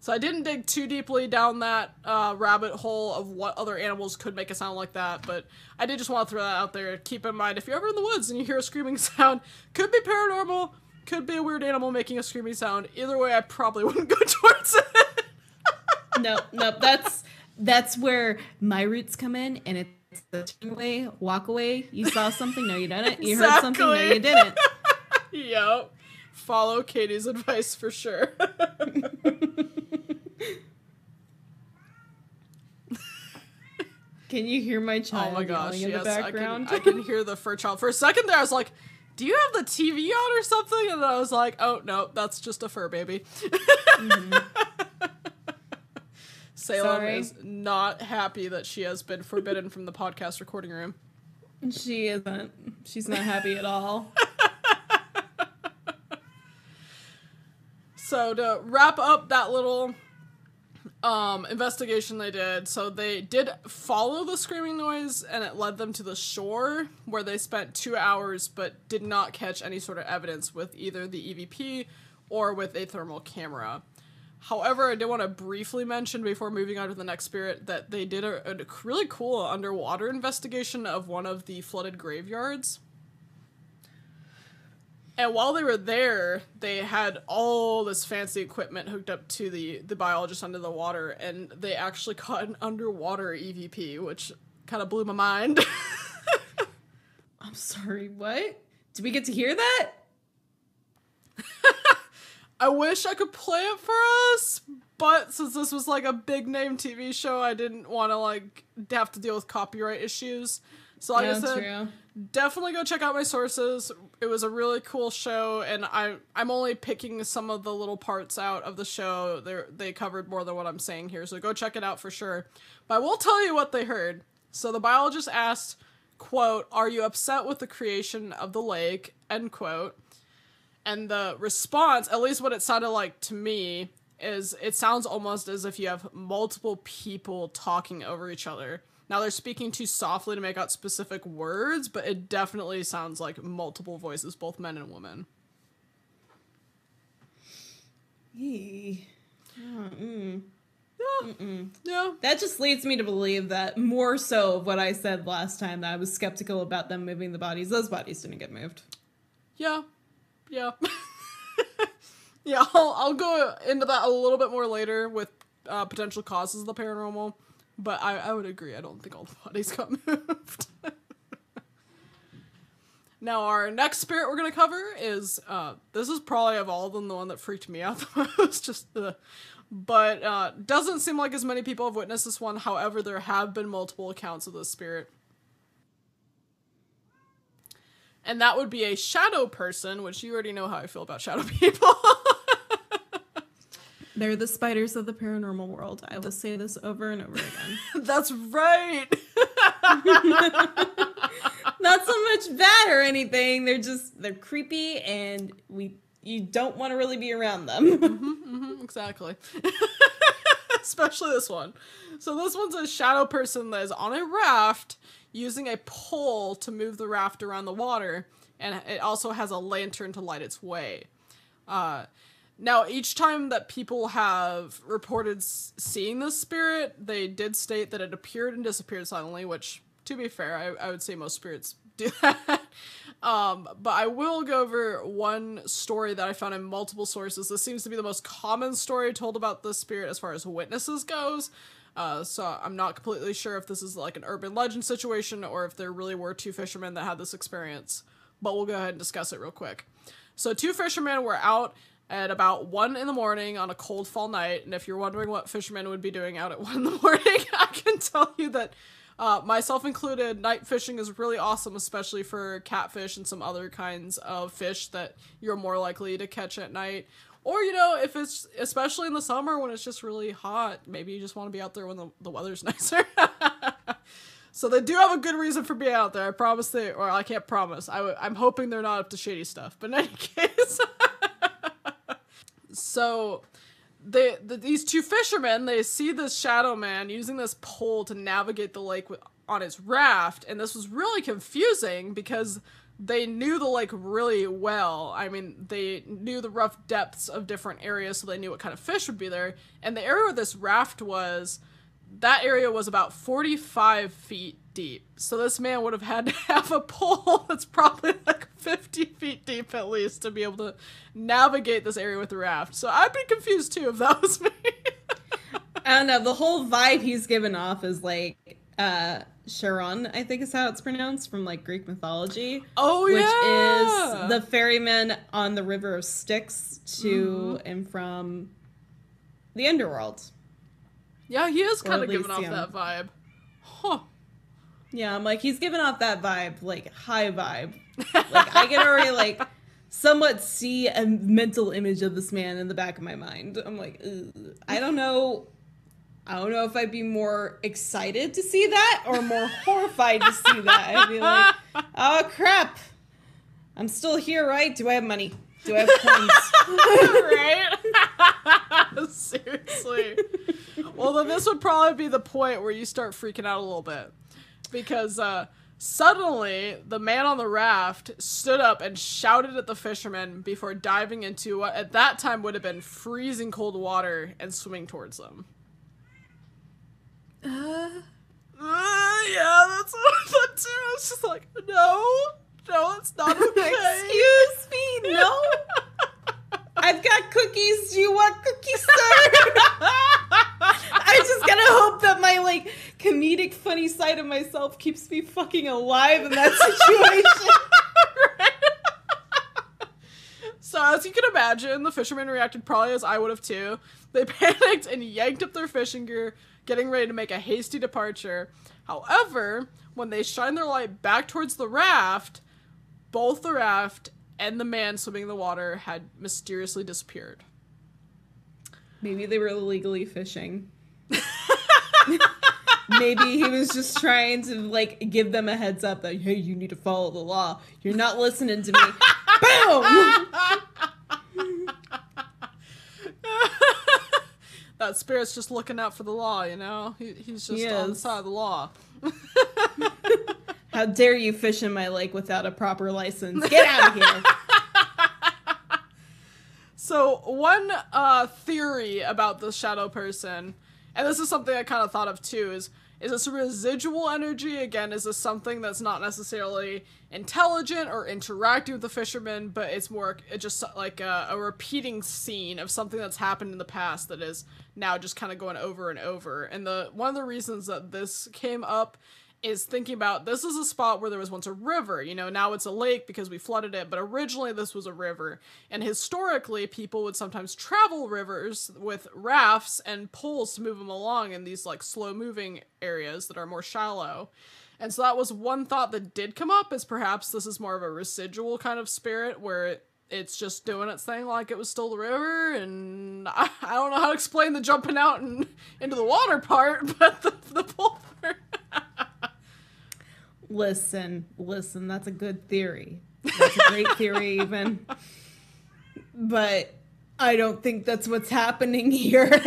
So I didn't dig too deeply down that uh, rabbit hole of what other animals could make a sound like that, but I did just want to throw that out there. Keep in mind, if you're ever in the woods and you hear a screaming sound, could be paranormal, could be a weird animal making a screaming sound. Either way, I probably wouldn't go towards it. no, no, that's that's where my roots come in, and it's the turn away, walk away. You saw something, no, you didn't. You heard something, no, you didn't. yep. Follow Kaitie's advice for sure. Can you hear my child oh my gosh, yes, I can? I can hear the fur child. For a second there, I was like, do you have the TV on or something? And then I was like, oh no, that's just a fur baby. Salem Sorry. is not happy that she has been forbidden from the podcast recording room. she isn't. She's not happy at all. So to wrap up that little um, investigation they did, so they did follow the screaming noise, and it led them to the shore where they spent two hours, but did not catch any sort of evidence with either the EVP or with a thermal camera. However, I did want to briefly mention before moving on to the next spirit that they did a, a really cool underwater investigation of one of the flooded graveyards. And while they were there, they had all this fancy equipment hooked up to the the biologist under the water, and they actually caught an underwater EVP, which kind of blew my mind. I'm sorry, what? Did we get to hear that? I wish I could play it for us, but since this was like a big name TV show, I didn't want to like have to deal with copyright issues. So like I yeah, said, true. Definitely go check out my sources. It was a really cool show, and I I'm only picking some of the little parts out of the show. They they covered more than what I'm saying here, so go check it out for sure. But I will tell you what they heard. So the biologist asked, "quote Are you upset with the creation of the lake?" End quote. And the response, at least what it sounded like to me, is it sounds almost as if you have multiple people talking over each other. Now they're speaking too softly to make out specific words, but it definitely sounds like multiple voices, both men and women. Yee. Oh, mm. Yeah. Yeah. That just leads me to believe that more so of what I said last time that I was skeptical about them moving the bodies. Those bodies didn't get moved. Yeah. Yeah. yeah, I'll, I'll go into that a little bit more later with uh, potential causes of the paranormal, but I, I would agree. I don't think all the bodies got moved. now, our next spirit we're going to cover is uh, this is probably of all of them the one that freaked me out the most. Just the. But uh, doesn't seem like as many people have witnessed this one. However, there have been multiple accounts of this spirit. and that would be a shadow person, which you already know how I feel about shadow people. They're the spiders of the paranormal world. I will say this over and over again. That's right. Not so much bad or anything. They're just they're creepy and we you don't want to really be around them. exactly. Especially this one. So this one's a shadow person that is on a raft using a pole to move the raft around the water, and it also has a lantern to light its way. Uh, now, each time that people have reported seeing this spirit, they did state that it appeared and disappeared suddenly, which, to be fair, I, I would say most spirits do that. um, but I will go over one story that I found in multiple sources. This seems to be the most common story told about this spirit as far as witnesses goes. Uh, so I'm not completely sure if this is like an urban legend situation or if there really were two fishermen that had this experience. But we'll go ahead and discuss it real quick. So two fishermen were out at about one in the morning on a cold fall night, and if you're wondering what fishermen would be doing out at one in the morning, I can tell you that uh, myself included, night fishing is really awesome, especially for catfish and some other kinds of fish that you're more likely to catch at night. Or, you know, if it's especially in the summer when it's just really hot, maybe you just want to be out there when the, the weather's nicer. So they do have a good reason for being out there. I promise they, or I can't promise. I, am hoping they're not up to shady stuff. But in any case, so they the, these two fishermen they see this shadow man using this pole to navigate the lake with, on his raft, and this was really confusing because they knew the lake really well. I mean, they knew the rough depths of different areas, so they knew what kind of fish would be there. And the area where this raft was that area was about 45 feet deep. So this man would have had to have a pole that's probably like 50 feet deep at least to be able to navigate this area with the raft. So I'd be confused too if that was me. I don't know. The whole vibe he's given off is like uh Charon, I think is how it's pronounced from like Greek mythology. Oh which yeah. is the ferryman on the river of Styx to Mm-hmm. and from the underworld. Yeah, he is kind of giving off that vibe. Huh. Yeah, I'm like he's giving off that vibe, like high vibe. Like I can already like somewhat see a mental image of this man in the back of my mind. I'm like, Ugh. I don't know. I don't know if I'd be more excited to see that or more horrified to see that. I'd be like, oh crap. I'm still here, right? Do I have money? Do I have coins? right? Seriously. Well, then this would probably be the point where you start freaking out a little bit. Because uh, suddenly, the man on the raft stood up and shouted at the fishermen before diving into what at that time would have been freezing cold water and swimming towards them. Uh, Uh, yeah, that's what I thought too. I was just like, no, no, it's not okay. excuse me, no. I've got cookies. Do you want cookies, sir? I just gotta hope that my like comedic, funny side of myself keeps me fucking alive in that situation. So as you can imagine, the fishermen reacted probably as I would have too. They panicked and yanked up their fishing gear, getting ready to make a hasty departure. However, when they shined their light back towards the raft, both the raft and the man swimming in the water had mysteriously disappeared. Maybe they were illegally fishing. Maybe he was just trying to like give them a heads up that hey, you need to follow the law. You're not listening to me. Boom! that spirit's just looking out for the law, you know? He, he's just He on the side of the law. How dare you fish in my lake without a proper license? Get out of here! So one uh, theory about the shadow person, and this is something I kind of thought of too, is is this residual energy? Again, is this something that's not necessarily intelligent or interacting with the fisherman, but it's more it just like a, a repeating scene of something that's happened in the past that is now just kind of going over and over. And the one of the reasons that this came up is thinking about this is a spot where there was once a river. You know, now it's a lake because we flooded it, but originally this was a river. And historically, people would sometimes travel rivers with rafts and poles to move them along in these like slow moving areas that are more shallow. And so that was one thought that did come up is perhaps this is more of a residual kind of spirit where it, it's just doing its thing like it was still the river and I, I don't know how to explain the jumping out and into the water part, but the, the pole. Listen, listen, that's a good theory. That's a great theory, even. But I don't think that's what's happening here.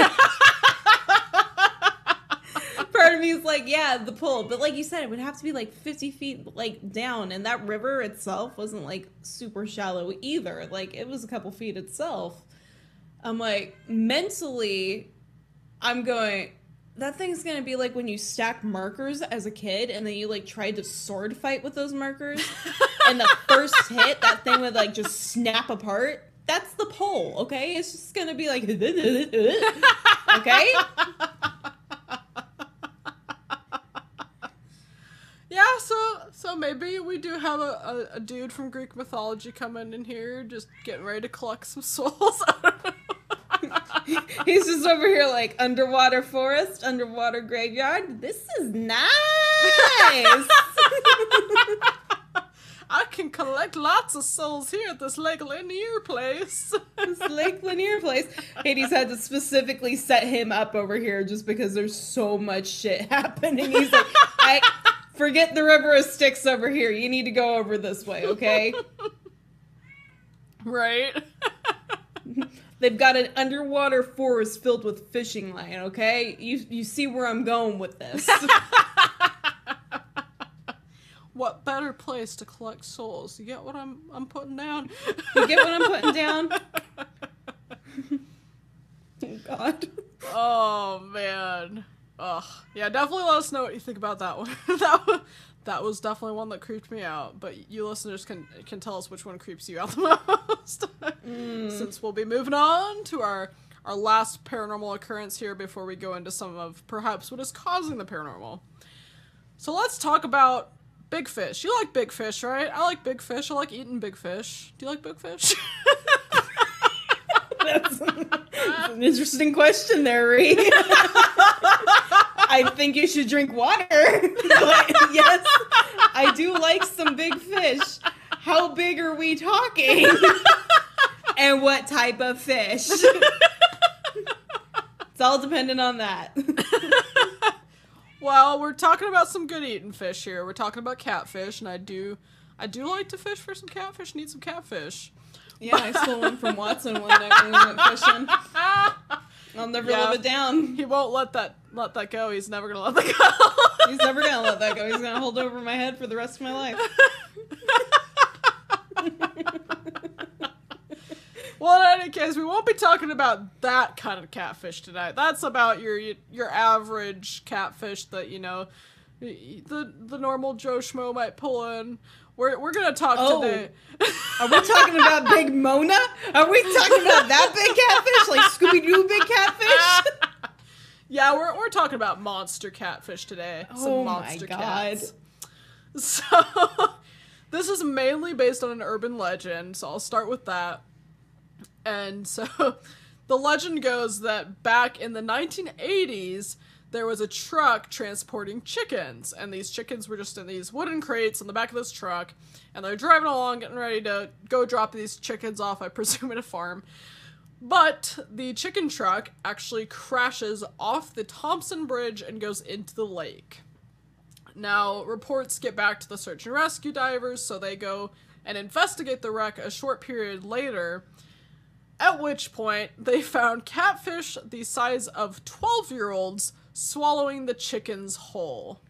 Part of me is like, yeah, the pull. But like you said, it would have to be like 50 feet like down. And that river itself wasn't like super shallow either. Like it was a couple feet itself. I'm like, mentally, I'm going, that thing's gonna be like when you stack markers as a kid and then you like tried to sword fight with those markers and the first hit that thing would like just snap apart. That's the pole okay? It's just gonna be like okay? Yeah, so so maybe we do have a, a, a dude from Greek mythology coming in here, just getting ready to collect some souls. he's just over here like underwater forest underwater graveyard this is nice I can collect lots of souls here at this Lake Lanier place. this lake lanier place hades had to specifically set him up over here just because there's so much shit happening he's like i Forget the river of Styx over here. You need to go over this way, okay? Right? They've got an underwater forest filled with fishing line, okay? You you see where I'm going with this. what better place to collect souls? You get what I'm I'm putting down? You get what I'm putting down? oh god. Oh man. Ugh. Yeah, definitely let us know what you think about that one. that one, that was definitely one that creeped me out. But you listeners can can tell us which one creeps you out the most. Mm. Since we'll be moving on to our our last paranormal occurrence here before we go into some of perhaps what is causing the paranormal. So let's talk about big fish. You like big fish, right? I like big fish. I like eating big fish. Do you like big fish? That's, that's an interesting question there, Ree. I think you should drink water. Yes, I do like some big fish. How big are we talking? and what type of fish? it's all dependent on that. Well, we're talking about some good eating fish here. We're talking about catfish, and I do, I do like to fish for some catfish Need some catfish. Yeah, I stole one from Watson one night when we went fishing. I'll never Yeah. live it down. He won't let that let that go. He's never gonna let that go. He's never gonna let that go. He's gonna hold over my head for the rest of my life. well, in any case, we won't be talking about that kind of catfish tonight. That's about your your average catfish that you know the the normal Joe schmo might pull in. We're we're gonna talk Oh. today. Are we talking about Big Mona? Are we talking about that big catfish, like Scooby Doo big catfish? Yeah, we're, we're talking about monster catfish today. Some Oh my monster God. cats. So, this is mainly based on an urban legend, so I'll start with that. And so, the legend goes that back in the 1980s, there was a truck transporting chickens, and these chickens were just in these wooden crates in the back of this truck, and they're driving along, getting ready to go drop these chickens off, I presume, at a farm. But the chicken truck actually crashes off the Thompson Bridge and goes into the lake. Now, reports get back to the search and rescue divers, so they go and investigate the wreck a short period later. At which point, they found catfish the size of 12 year olds swallowing the chicken's whole.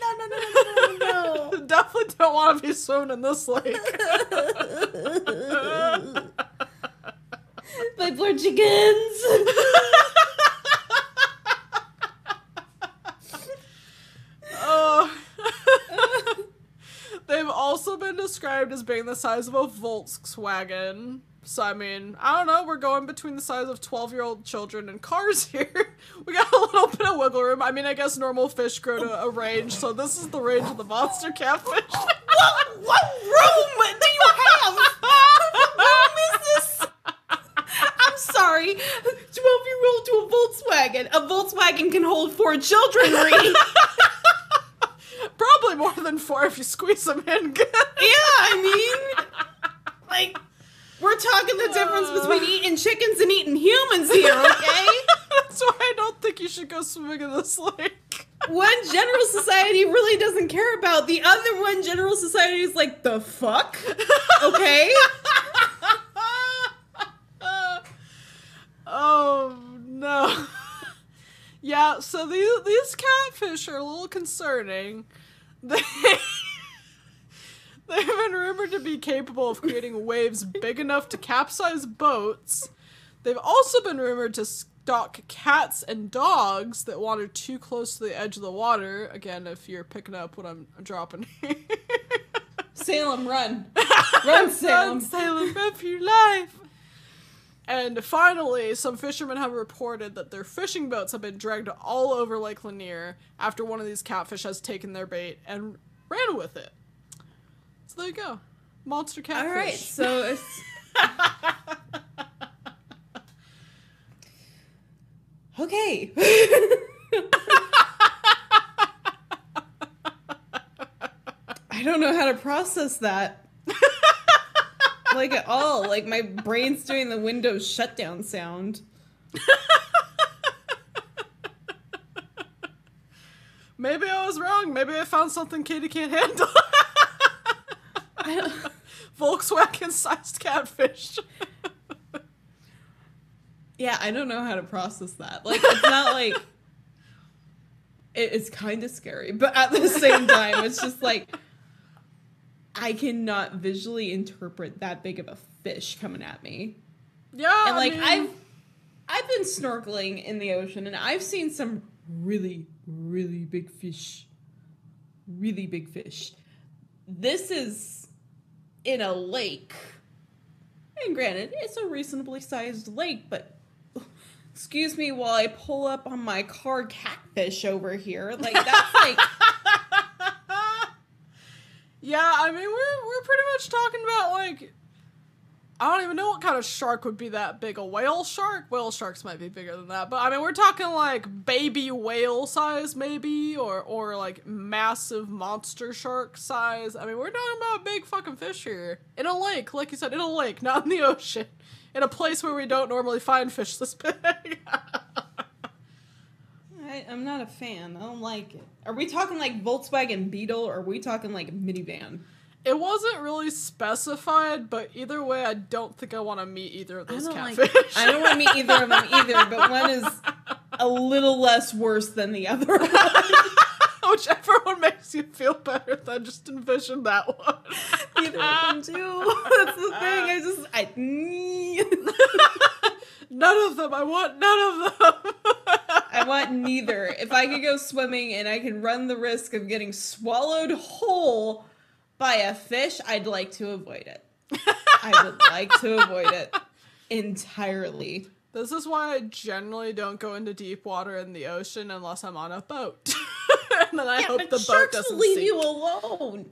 No, no, no, no, no, no, Definitely don't want to be swimming in this lake. My poor chickens. Oh. They've also been described as being the size of a Volkswagen. So I mean, I don't know. We're going between the size of twelve-year-old children and cars here. We got a little bit of wiggle room. I mean, I guess normal fish grow to a range, so this is the range of the monster catfish. what, what room do you have? What room is this? I'm sorry. 12 year old to a Volkswagen. A Volkswagen can hold four children, Ree. Probably more than four if you squeeze them in good. Yeah, I mean, like, we're talking the difference uh. between eating chickens and eating humans here, okay? That's why I don't think you should go swimming in this lake. One general society really doesn't care about, the other one general society is like, the fuck? Okay? oh no. yeah, so these these catfish are a little concerning. They They've been rumored to be capable of creating waves big enough to capsize boats. They've also been rumored to stalk cats and dogs that wander too close to the edge of the water. Again, if you're picking up what I'm dropping here. Salem, run. Run, Salem. Run, Salem, run for your life. And finally, some fishermen have reported that their fishing boats have been dragged all over Lake Lanier after one of these catfish has taken their bait and ran with it. So there you go. Monster catfish. All right, so it's. Okay. I don't know how to process that. Like at all. Like my brain's doing the Windows shutdown sound. Maybe I was wrong. Maybe I found something Kaitie can't handle. Volkswagen sized catfish. yeah, I don't know how to process that. Like it's not like it, it's kind of scary, but at the same time, it's just like I cannot visually interpret that big of a fish coming at me. yeah. and I like mean, I've I've been snorkeling in the ocean and I've seen some really really big fish. Really big fish. This is in a lake. And granted, it's a reasonably sized lake, but excuse me while I pull up on my car catfish over here. Like that's like Yeah, I mean we're we're pretty much talking about like I don't even know what kind of shark would be that big. A whale shark? Whale sharks might be bigger than that, but I mean we're talking like baby whale size maybe or or like massive monster shark size. I mean we're talking about big fucking fish here. In a lake, like you said, in a lake, not in the ocean. In a place where we don't normally find fish this big. I, I'm not a fan. I don't like it. Are we talking like Volkswagen Beetle or are we talking like minivan? It wasn't really specified, but either way, I don't think I want to meet either of those like. catfish. I don't want to meet either of them either, but one is a little less worse than the other one. Whichever one makes you feel better, then just envision that one. Either of them do. That's the thing. I just I. None of them. I want none of them. I want neither. If I could go swimming and I could run the risk of getting swallowed whole by a fish, I'd like to avoid it. I would like to avoid it entirely. this is why I generally don't go into deep water in the ocean unless I'm on a boat. and then I Yeah, hope the boat doesn't leave sink. you alone.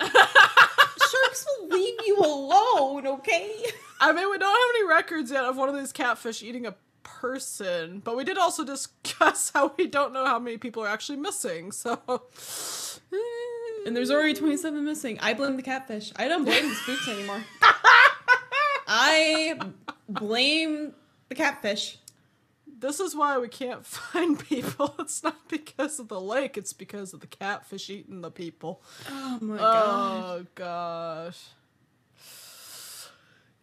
Sharks will leave you alone, okay? I mean, we don't have any records yet of one of these catfish eating a person, but we did also discuss how we don't know how many people are actually missing. So, And there's already 27 missing. I blame the catfish. I don't blame the spooks anymore. I blame the catfish. This is why we can't find people. It's not because of the lake; it's because of the catfish eating the people. Oh my god. Oh gosh.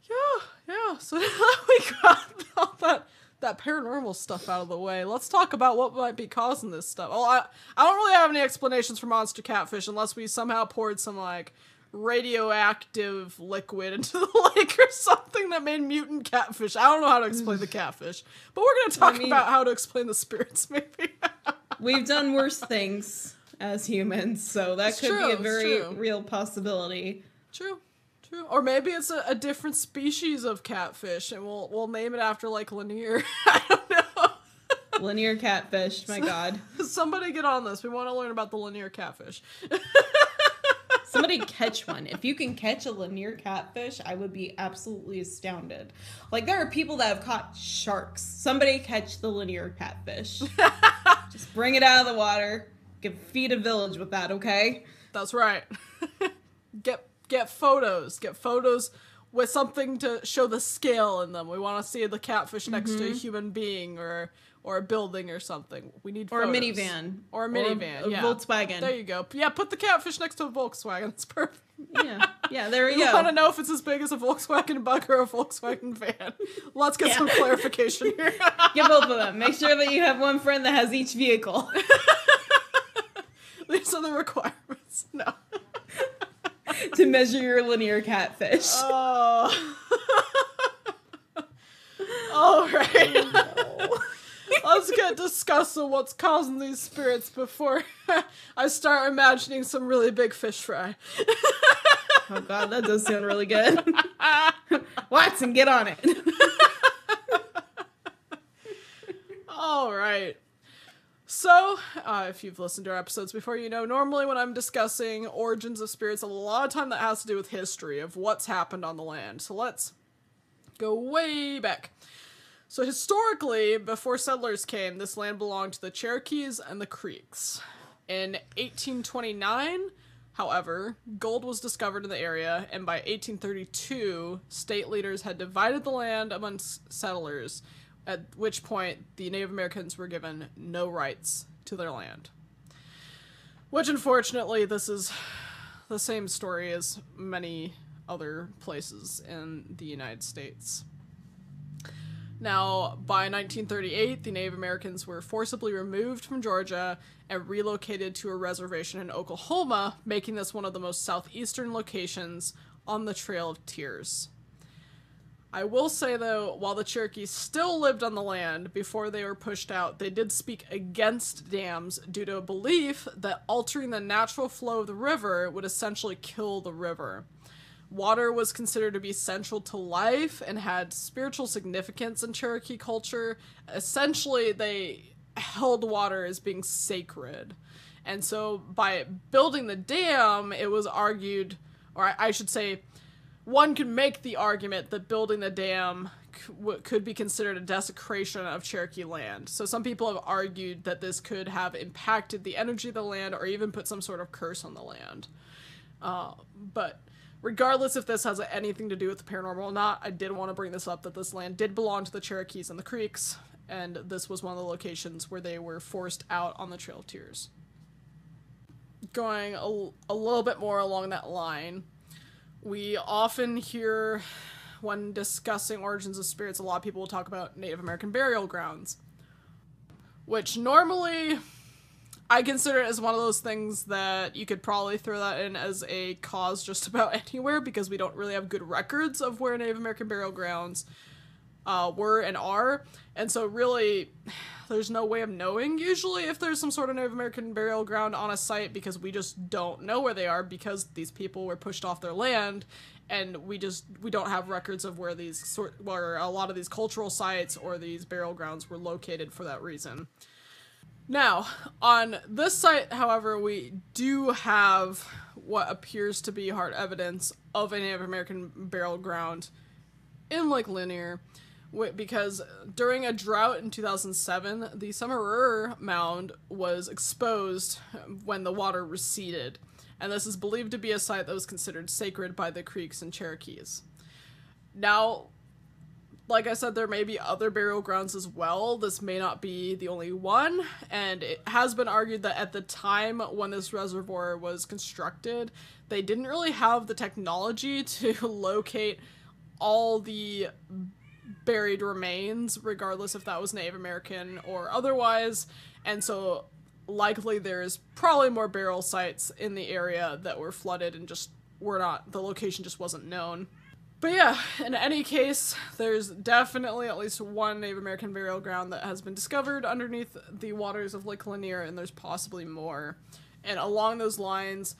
Yeah, yeah. So now we got all that that paranormal stuff out of the way, let's talk about what might be causing this stuff. Well, I I don't really have any explanations for monster catfish unless we somehow poured some like radioactive liquid into the lake or something that made mutant catfish. I don't know how to explain the catfish, but we're gonna talk mean- about how to explain the spirits, maybe. We've done worse things as humans, so that It's could true, be a very real possibility. True. True. Or maybe it's a, a different species of catfish and we'll we'll name it after Lake Lanier. I don't know. Lanier catfish, my god. Somebody get on this. We want to learn about the Lanier catfish. Somebody catch one. If you can catch a Lanier catfish, I would be absolutely astounded. Like there are people that have caught sharks. Somebody catch the Lanier catfish. Just bring it out of the water. Get feed a village with that, okay? That's right. get get photos. Get photos with something to show the scale in them. We want to see the catfish next to a mm-hmm. human being or or a building or something. We need Or a minivan. Or a minivan. a yeah. Volkswagen. There you go. Yeah, put the catfish next to a Volkswagen. That's perfect. yeah, yeah. There we go. You want to know if it's as big as a Volkswagen Bug or a Volkswagen van. Let's get Yeah. some clarification here. Get both of them. Make sure that you have one friend that has each vehicle. These are the requirements. No. to measure your Lanier catfish. Oh. All right. Oh, Let's get discussing what's causing these spirits before I start imagining some really big fish fry. Oh god, that does sound really good. Watson, get on it. All right. So, uh, if you've listened to our episodes before, you know normally when I'm discussing origins of spirits, a lot of time that has to do with history of what's happened on the land. So let's go way back. So historically, before settlers came, this land belonged to the Cherokees and the Creeks. In 1829, However, gold was discovered in the area, and by 1832, state leaders had divided the land amongst settlers, at which point the Native Americans were given no rights to their land. Which, unfortunately, this is the same story as many other places in the United States. Now, by 1938, the Native Americans were forcibly removed from Georgia and relocated to a reservation in Oklahoma, making this one of the most southeastern locations on the Trail of Tears. I will say though, while the Cherokees still lived on the land before they were pushed out, they did speak against dams due to a belief that altering the natural flow of the river would essentially kill the river. Water was considered to be central to life and had spiritual significance in Cherokee culture. Essentially, they held water as being sacred. And so by building the dam, it was argued, or I should say, one could make the argument that building the dam could be considered a desecration of Cherokee land. So some people have argued that this could have impacted the energy of the land or even put some sort of curse on the land. Uh, but regardless if this has anything to do with the paranormal or not, I did want to bring this up that this land did belong to the Cherokees and the Creeks, and this was one of the locations where they were forced out on the Trail of Tears. Going a, a little bit more along that line, we often hear when discussing origins of spirits, a lot of people will talk about Native American burial grounds, which normally I consider it as one of those things that you could probably throw that in as a cause just about anywhere because we don't really have good records of where Native American burial grounds uh, were and are. And so, really, there's no way of knowing usually if there's some sort of Native American burial ground on a site because we just don't know where they are because these people were pushed off their land and we just we don't have records of where these sort where a lot of these cultural sites or these burial grounds were located for that reason. Now, on this site, however, we do have what appears to be hard evidence of a Native American burial ground in Lake Lanier because during a drought in 2007, the Summerer Mound was exposed when the water receded, and this is believed to be a site that was considered sacred by the Creeks and Cherokees. Now, like I said, there may be other burial grounds as well. This may not be the only one, and it has been argued that at the time when this reservoir was constructed, they didn't really have the technology to locate all the buried remains, regardless if that was Native American or otherwise. And so, likely, there's probably more burial sites in the area that were flooded and just were not, the location just wasn't known. But yeah, in any case, there's definitely at least one Native American burial ground that has been discovered underneath the waters of Lake Lanier, and there's possibly more. And along those lines,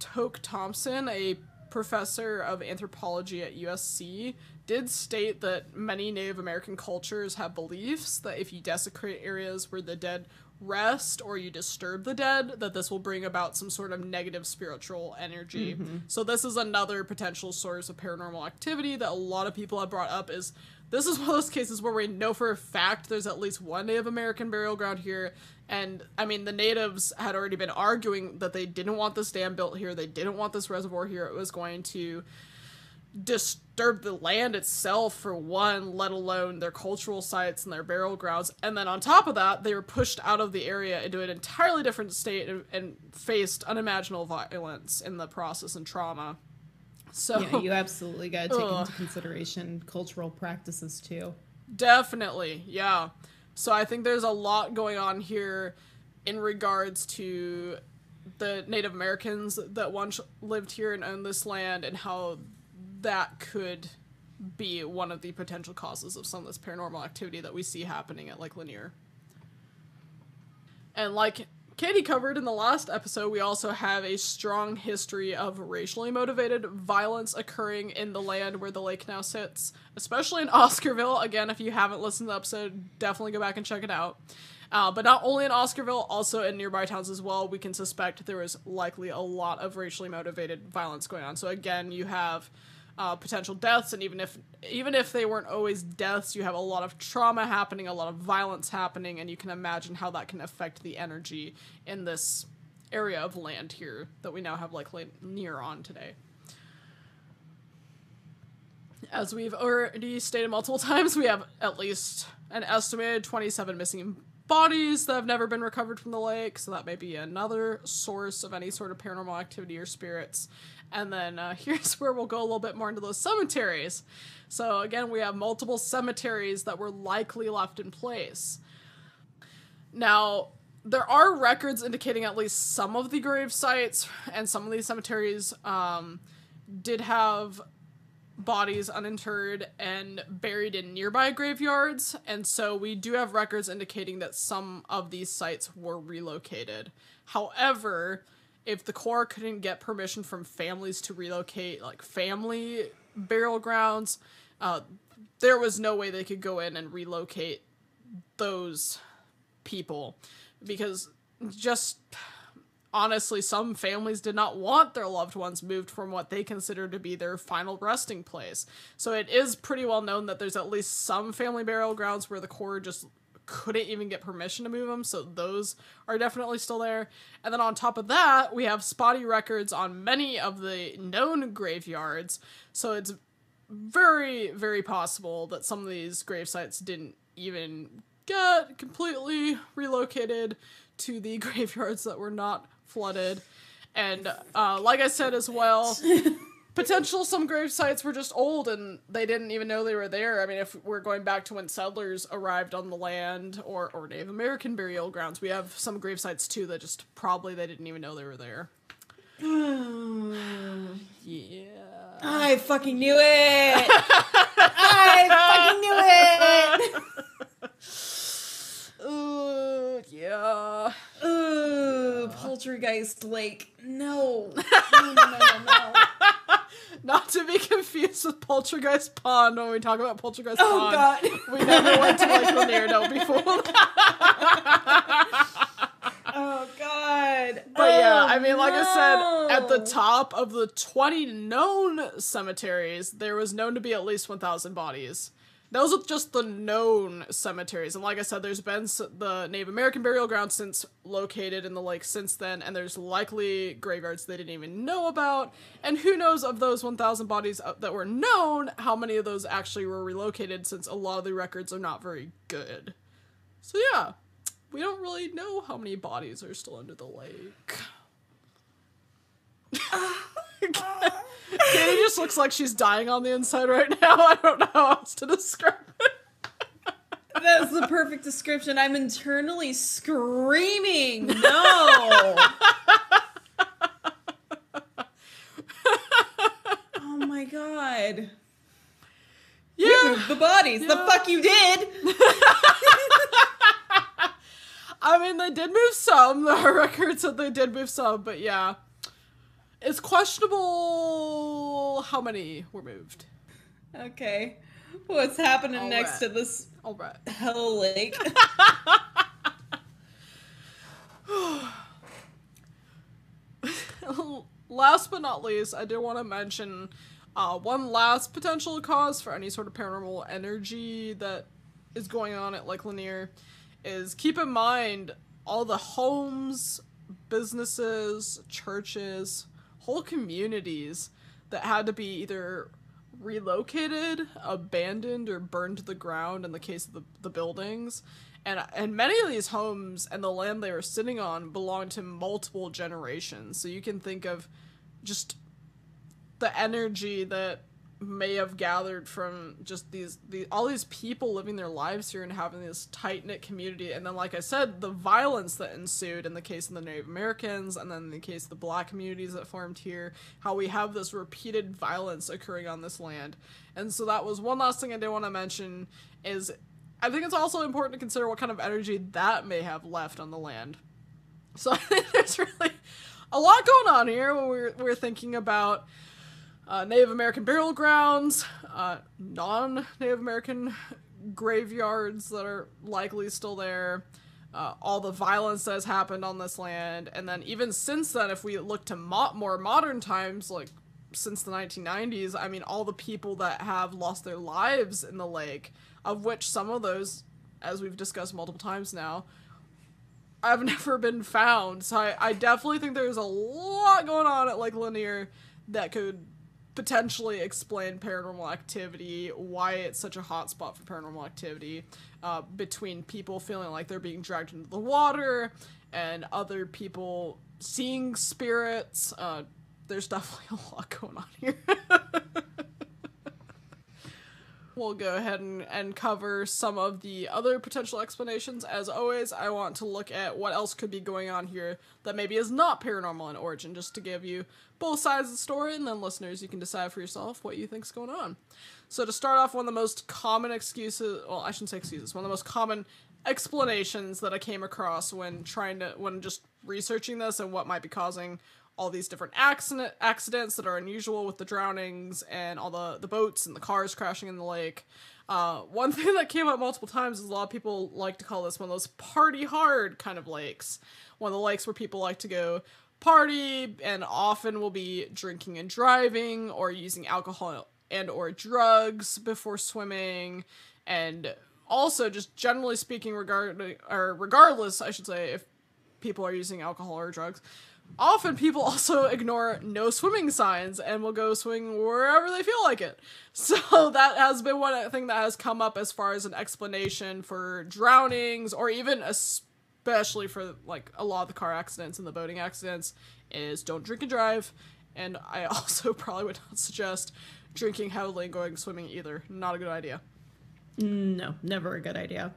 Tok Thompson, a professor of anthropology at USC, did state that many Native American cultures have beliefs that if you desecrate areas where the dead rest or you disturb the dead, that this will bring about some sort of negative spiritual energy. Mm-hmm. So this is another potential source of paranormal activity that a lot of people have brought up is this is one of those cases where we know for a fact there's at least one Native American burial ground here. And I mean, the natives had already been arguing that they didn't want this dam built here, they didn't want this reservoir here. It was going to disturb the land itself for one, let alone their cultural sites and their burial grounds. And then on top of that, they were pushed out of the area into an entirely different state and, and faced unimaginable violence in the process and trauma. So yeah, you absolutely got to take ugh. into consideration cultural practices too. Definitely, yeah. So I think there's a lot going on here in regards to the Native Americans that once lived here and owned this land and how that could be one of the potential causes of some of this paranormal activity that we see happening at Lake Lanier. And like Kaitie covered in the last episode, we also have a strong history of racially motivated violence occurring in the land where the lake now sits, especially in Oscarville. Again, if you haven't listened to the episode, definitely go back and check it out. Uh, but not only in Oscarville, also in nearby towns as well, we can suspect there was likely a lot of racially motivated violence going on. So again, you have uh, potential deaths, and even if even if they weren't always deaths, you have a lot of trauma happening, a lot of violence happening, and you can imagine how that can affect the energy in this area of land here that we now have Lake Lanier on today. As we've already stated multiple times, we have at least an estimated 27 missing bodies that have never been recovered from the lake, so that may be another source of any sort of paranormal activity or spirits. And then uh, here's where we'll go a little bit more into those cemeteries. So, again, we have multiple cemeteries that were likely left in place. Now, there are records indicating at least some of the grave sites, and some of these cemeteries um, did have bodies uninterred and buried in nearby graveyards, and so we do have records indicating that some of these sites were relocated. However, if the Corps couldn't get permission from families to relocate, like family burial grounds, uh, there was no way they could go in and relocate those people because just honestly, some families did not want their loved ones moved from what they consider to be their final resting place. So it is pretty well known that there's at least some family burial grounds where the Corps just couldn't even get permission to move them, so those are definitely still there. And then on top of that, we have spotty records on many of the known graveyards, so it's very, very possible that some of these grave sites didn't even get completely relocated to the graveyards that were not flooded. And uh, like I said as well, potential some grave sites were just old and they didn't even know they were there. I mean, if we're going back to when settlers arrived on the land or, or Native American burial grounds, we have some grave sites too that just probably they didn't even know they were there. yeah. I fucking knew it! I fucking knew it! Ooh, yeah. Ooh, Poltergeist Lake. No. No, no, no, no, no. Not to be confused with Poltergeist Pond when we talk about Poltergeist oh, Pond. God. We never went to Lake no, before. oh, God. But oh, yeah, I mean, like no. I said, at the top of the 20 known cemeteries, there was known to be at least 1,000 bodies. Those are just the known cemeteries. And like I said, there's been the Native American burial ground since located in the lake since then, and there's likely graveyards they didn't even know about. And who knows of those 1,000 bodies uh, that were known, how many of those actually were relocated since a lot of the records are not very good. So yeah, we don't really know how many bodies are still under the lake. Kaitie just looks like she's dying on the inside right now. I don't know how else to describe it. That's the perfect description. I'm internally screaming. No. oh my god. Yeah. You moved the bodies. Yeah. The fuck you did. I mean, they did move some. There are records that they did move some, but yeah. It's questionable how many were moved. Okay. What's happening All next right. to this All right. hell lake? last but not least, I did want to mention uh, one last potential cause for any sort of paranormal energy that is going on at Lake Lanier is keep in mind all the homes, businesses, churches, whole communities that had to be either relocated, abandoned, or burned to the ground in the case of the, the buildings. And, and many of these homes and the land they were sitting on belonged to multiple generations. So you can think of just the energy that may have gathered from just these the all these people living their lives here and having this tight knit community. And then like I said the violence that ensued in the case of the Native Americans and then in the case of the black communities that formed here how we have this repeated violence occurring on this land. And so that was one last thing I did want to mention is I think it's also important to consider what kind of energy that may have left on the land. So I think there's really a lot going on here when we're, we're thinking about uh, Native American burial grounds, uh, non Native American graveyards that are likely still there, uh, all the violence that has happened on this land, and then even since then, if we look to mo- more modern times, like since the 1990s, I mean, all the people that have lost their lives in the lake, of which some of those, as we've discussed multiple times now, I've never been found. So I, I definitely think there's a lot going on at Lake Lanier that could potentially explain paranormal activity, why it's such a hot spot for paranormal activity, uh, between people feeling like they're being dragged into the water and other people seeing spirits. Uh, there's definitely a lot going on here. we'll go ahead and, and cover some of the other potential explanations. As always, I want to look at what else could be going on here that maybe is not paranormal in origin, just to give you both sides of the story, and then listeners, you can decide for yourself what you think's going on. So to start off, one of the most common excuses, well, I shouldn't say excuses, one of the most common explanations that I came across when trying to, when just researching this and what might be causing all these different accident accidents that are unusual with the drownings and all the the boats and the cars crashing in the lake. Uh, one thing that came up multiple times is a lot of people like to call this one of those party hard kind of lakes. One of the lakes where people like to go party and often will be drinking and driving or using alcohol and or drugs before swimming and also just generally speaking regard or regardless I should say if people are using alcohol or drugs often people also ignore no swimming signs and will go swimming wherever they feel like it. So that has been one thing that has come up as far as an explanation for drownings or even especially for like a lot of the car accidents and the boating accidents is don't drink and drive. And I also probably would not suggest drinking heavily and going swimming either. Not a good idea. No, never a good idea.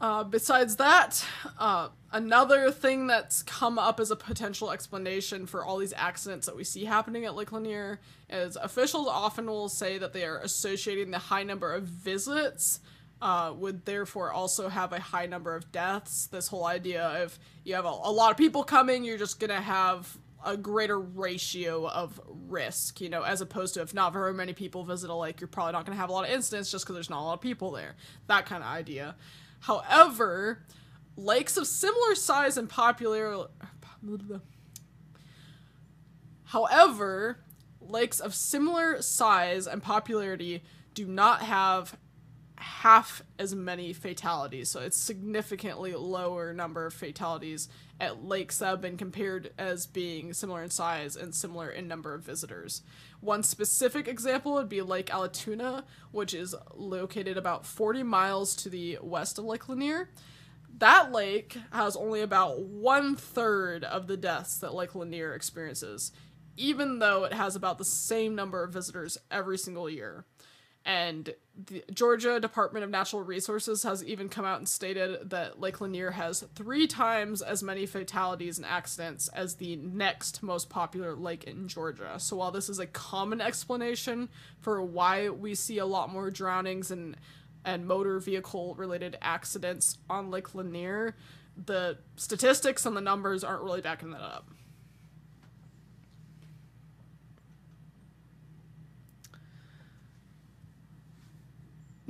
Uh, besides that, uh, another thing that's come up as a potential explanation for all these accidents that we see happening at Lake Lanier is officials often will say that they are associating the high number of visits uh, would therefore also have a high number of deaths. This whole idea of you have a, a lot of people coming, you're just gonna have a greater ratio of risk, you know, as opposed to if not very many people visit a lake, you're probably not gonna have a lot of incidents just because there's not a lot of people there. That kind of idea. However, lakes of similar size and popularity. However, lakes of similar size and popularity do not have half as many fatalities. So it's significantly lower number of fatalities at that have been compared as being similar in size and similar in number of visitors. One specific example would be Lake Allatoona, which is located about 40 miles to the west of Lake Lanier. That lake has only about one third of the deaths that Lake Lanier experiences, even though it has about the same number of visitors every single year. And the Georgia Department of Natural Resources has even come out and stated that Lake Lanier has three times as many fatalities and accidents as the next most popular lake in Georgia. So while this is a common explanation for why we see a lot more drownings and and motor vehicle related accidents on Lake Lanier, the statistics and the numbers aren't really backing that up.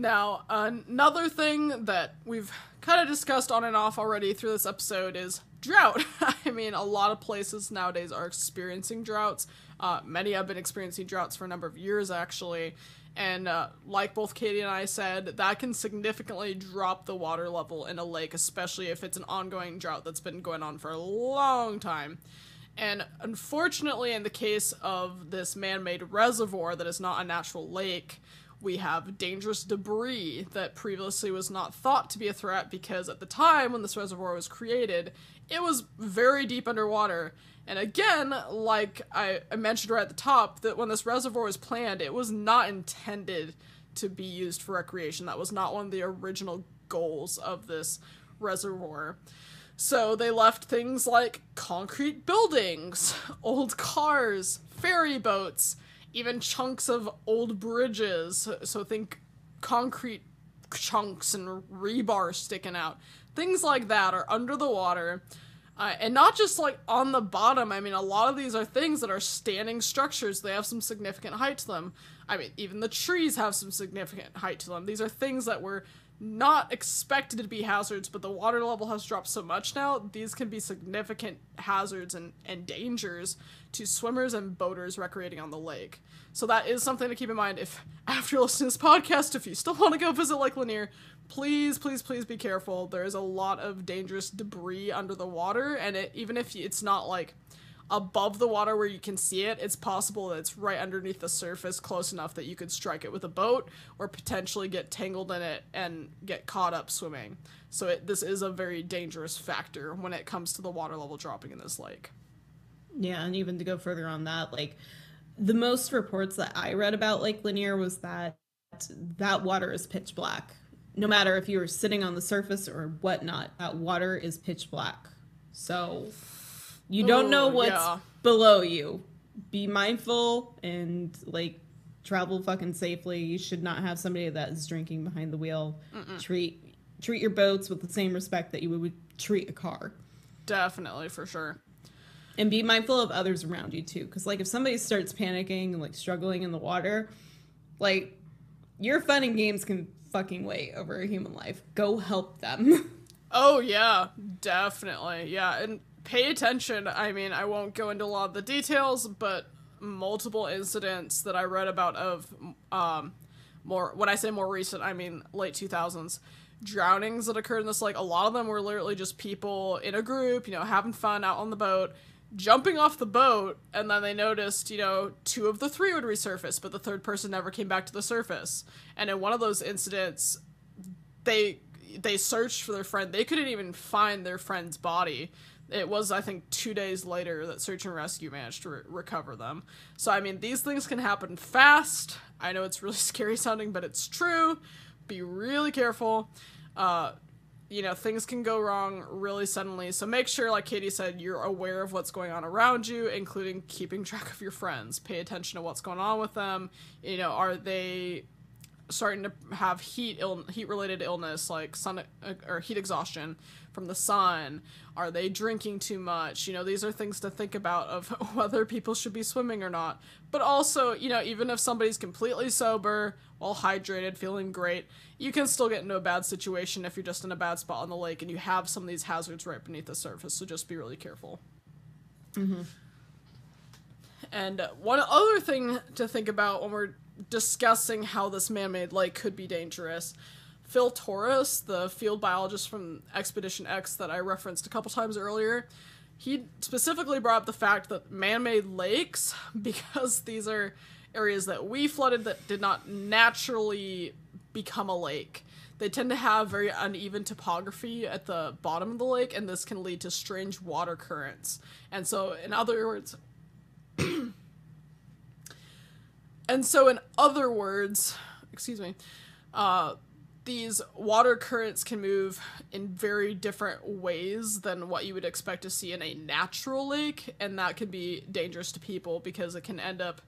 Now, another thing that we've kind of discussed on and off already through this episode is drought. I mean, a lot of places nowadays are experiencing droughts. Uh, many have been experiencing droughts for a number of years, actually. And uh, like both Kaitie and I said, that can significantly drop the water level in a lake, especially if it's an ongoing drought that's been going on for a long time. And unfortunately, in the case of this man made reservoir that is not a natural lake, we have dangerous debris that previously was not thought to be a threat because at the time when this reservoir was created, it was very deep underwater. And again, like I, mentioned right at the top, that when this reservoir was planned, it was not intended to be used for recreation. That was not one of the original goals of this reservoir. So they left things like concrete buildings, old cars, ferry boats, even chunks of old bridges. So think concrete chunks and rebar sticking out. Things like that are under the water. Uh, and not just like on the bottom. I mean, a lot of these are things that are standing structures. They have some significant height to them. I mean, even the trees have some significant height to them. These are things that were not expected to be hazards, but the water level has dropped so much now, these can be significant hazards and, and dangers to swimmers and boaters recreating on the lake. So that is something to keep in mind if after listening to this podcast, if you still want to go visit Lake Lanier, please, please, please be careful. There is a lot of dangerous debris under the water, and it, even if it's not like above the water where you can see it, it's possible that it's right underneath the surface close enough that you could strike it with a boat or potentially get tangled in it and get caught up swimming. So it, this is a very dangerous factor when it comes to the water level dropping in this lake. Yeah, and even to go further on that, like the most reports that I read about Lake Lanier was that that water is pitch black. No matter if you're sitting on the surface or whatnot, that water is pitch black. So you don't know what's yeah. below you. Be mindful and like travel fucking safely. You should not have somebody that is drinking behind the wheel. Treat treat your boats with the same respect that you would treat a car. Definitely, for sure. And be mindful of others around you too. Cause like if somebody starts panicking and like struggling in the water, like your fun and games can fucking wait over a human life. Go help them. Oh yeah, definitely. Yeah, and pay attention. I mean, I won't go into a lot of the details, but multiple incidents that I read about of um more when I say more recent, I mean late 2000s drownings that occurred in this lake. A lot of them were literally just people in a group, you know, having fun out on the boat, jumping off the boat, and then they noticed, you know, two of the three would resurface, but the third person never came back to the surface. And in one of those incidents, they they searched for their friend. They couldn't even find their friend's body. It was, I think, two days later that search and rescue managed to re- recover them. So, I mean, these things can happen fast. I know it's really scary sounding, but it's true. Be really careful. Uh, you know, things can go wrong really suddenly. So make sure, like Kaitie said, you're aware of what's going on around you, including keeping track of your friends. Pay attention to what's going on with them. You know, are they starting to have heat Ill- heat related illness like sun uh, or heat exhaustion from the sun are they drinking too much? You know these are things to think about of whether people should be swimming or not. But also you know even if somebody's completely sober well hydrated feeling great you can still get into a bad situation if you're just in a bad spot on the lake and you have some of these hazards right beneath the surface. So just be really careful. And uh, one other thing to think about when we're discussing how this man made lake could be dangerous Phil Torres, the field biologist from Expedition X that I referenced a couple times earlier, he specifically brought up the fact that man made lakes, because these are areas that we flooded that did not naturally become a lake. They tend to have very uneven topography at the bottom of the lake, and this can lead to strange water currents. And so, in other words, and so, in other words, excuse me, uh, these water currents can move in very different ways than what you would expect to see in a natural lake, and that can be dangerous to people because it can end up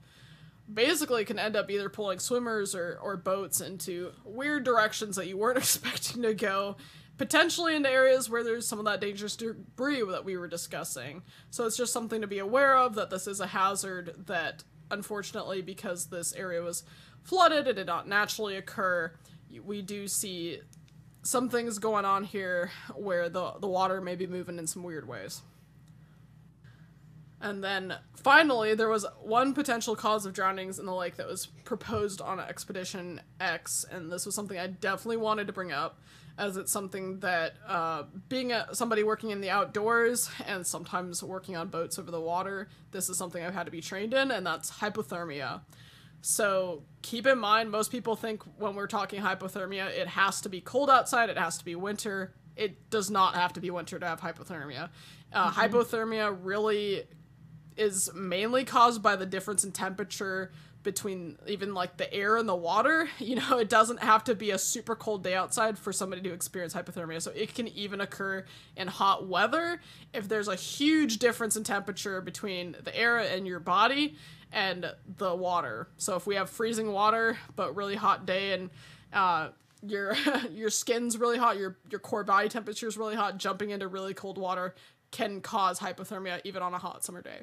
basically can end up either pulling swimmers or, or boats into weird directions that you weren't expecting to go potentially into areas where there's some of that dangerous debris that we were discussing. So it's just something to be aware of that this is a hazard that unfortunately because this area was flooded it did not naturally occur we do see some things going on here where the the water may be moving in some weird ways. And then finally, there was one potential cause of drownings in the lake that was proposed on Expedition X, and this was something I definitely wanted to bring up, as it's something that, uh, being a, somebody working in the outdoors and sometimes working on boats over the water, this is something I've had to be trained in, and that's hypothermia. So keep in mind, most people think when we're talking hypothermia, it has to be cold outside, it has to be winter. It does not have to be winter to have hypothermia. Uh, Hypothermia really is mainly caused by the difference in temperature between even like the air and the water. You know, it doesn't have to be a super cold day outside for somebody to experience hypothermia. So it can even occur in hot weather if there's a huge difference in temperature between the air and your body and the water. So if we have freezing water but really hot day and uh, your your skin's really hot, your your core body temperature is really hot, jumping into really cold water can cause hypothermia even on a hot summer day.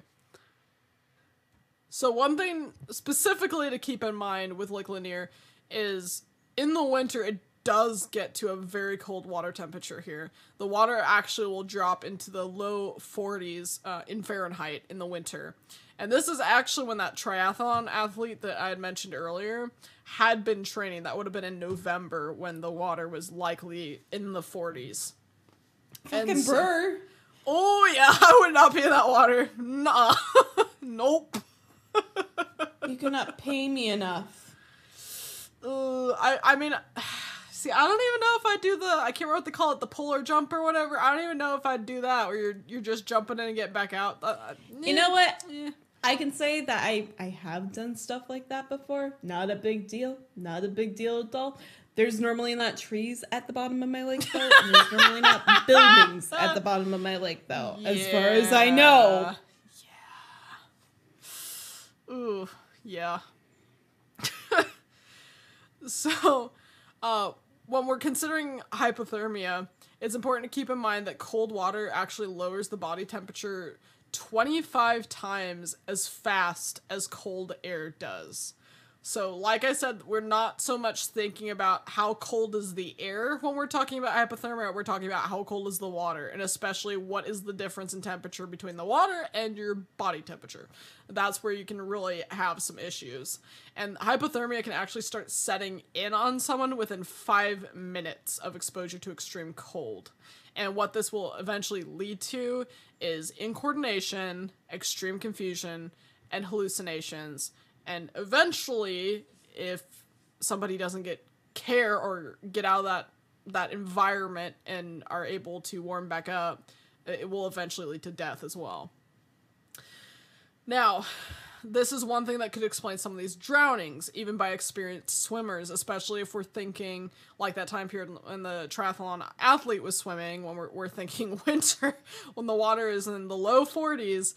So one thing specifically to keep in mind with Lake Lanier is in the winter it does get to a very cold water temperature here. The water actually will drop into the low 40s uh, in Fahrenheit in the winter. And this is actually when that triathlon athlete that I had mentioned earlier had been training. That would have been in November when the water was likely in the 40s. Fucking And so- brr. Oh yeah, I would not be in that water. Nah. nope. You cannot pay me enough. Uh, I I mean, see, I don't even know if I do the I can't remember what they call it, the polar jump or whatever. I don't even know if I'd do that, where you're you're just jumping in and get back out. Uh, uh, You know what? eh. I can say that I I have done stuff like that before. Not a big deal. Not a big deal at all. There's normally not trees at the bottom of my lake though. And there's normally not buildings at the bottom of my lake though, as far as I know. Yeah. Ooh, yeah. so, uh, when we're considering hypothermia, it's important to keep in mind that cold water actually lowers the body temperature 25 times as fast as cold air does. So, like I said, we're not so much thinking about how cold is the air when we're talking about hypothermia. We're talking about how cold is the water, and especially what is the difference in temperature between the water and your body temperature. That's where you can really have some issues. And hypothermia can actually start setting in on someone within five minutes of exposure to extreme cold. And what this will eventually lead to is incoordination, extreme confusion, and hallucinations. And eventually, if somebody doesn't get care or get out of that that environment and are able to warm back up, it will eventually lead to death as well. Now, this is one thing that could explain some of these drownings, even by experienced swimmers, especially if we're thinking like that time period when the triathlon athlete was swimming, when we're, we're thinking winter, when the water is in the low 40s.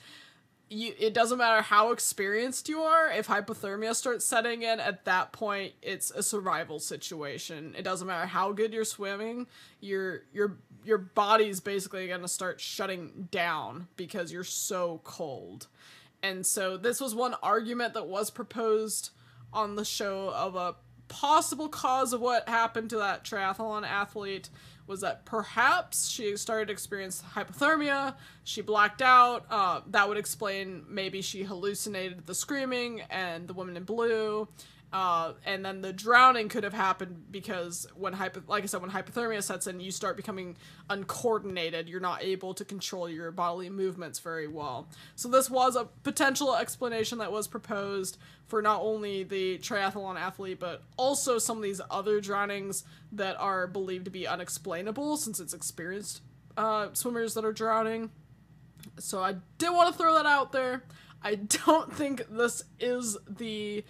You, it doesn't matter how experienced you are, if hypothermia starts setting in, at that point, it's a survival situation. It doesn't matter how good you're swimming, your your your body's basically gonna start shutting down because you're so cold. And so this was one argument that was proposed on the show of a possible cause of what happened to that triathlon athlete was that perhaps she started to experience hypothermia, she blacked out. Uh, that would explain maybe she hallucinated the screaming and the woman in blue. Uh, and then the drowning could have happened because when hypo, like I said, when hypothermia sets in, you start becoming uncoordinated. You're not able to control your bodily movements very well. So this was a potential explanation that was proposed for not only the triathlon athlete, but also some of these other drownings that are believed to be unexplainable since it's experienced uh, swimmers that are drowning. So I did want to throw that out there. I don't think this is the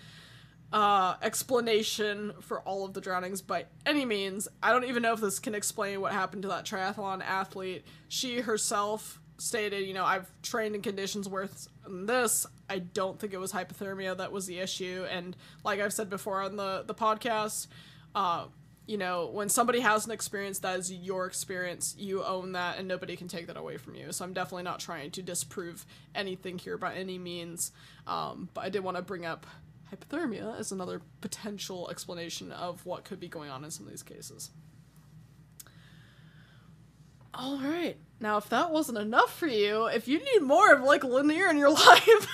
uh, explanation for all of the drownings by any means. I don't even know if this can explain what happened to that triathlon athlete. She herself stated, you know, I've trained in conditions worse than this. I don't think it was hypothermia that was the issue. And like I've said before on the, the podcast, uh, you know, when somebody has an experience that is your experience, you own that and nobody can take that away from you. So I'm definitely not trying to disprove anything here by any means. Um, but I did want to bring up hypothermia is another potential explanation of what could be going on in some of these cases. All right. Now, if that wasn't enough for you, if you need more of Lake Lanier in your life,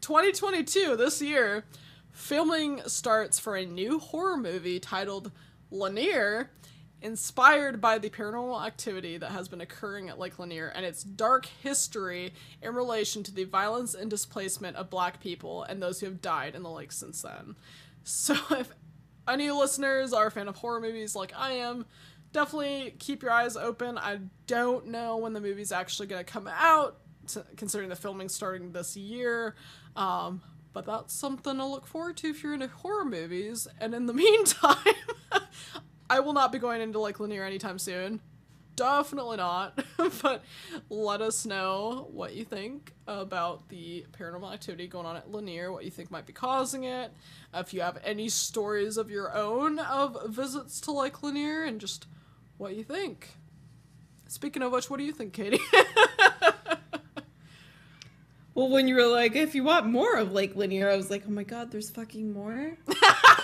2022 this year, filming starts for a new horror movie titled Lanier, inspired by the paranormal activity that has been occurring at Lake Lanier and its dark history in relation to the violence and displacement of black people and those who have died in the lake since then. So, if any listeners are a fan of horror movies like I am, definitely keep your eyes open. I don't know when the movie's actually going to come out, considering the filming starting this year. Um, but that's something to look forward to if you're into horror movies. And in the meantime, I will not be going into Lake Lanier anytime soon. Definitely not. but let us know what you think about the paranormal activity going on at Lanier, what you think might be causing it. If you have any stories of your own of visits to Lake Lanier and just what you think. Speaking of which, what do you think, Kaitie? Well, when you were like, if you want more of Lake Lanier, I was like, oh my god, there's fucking more.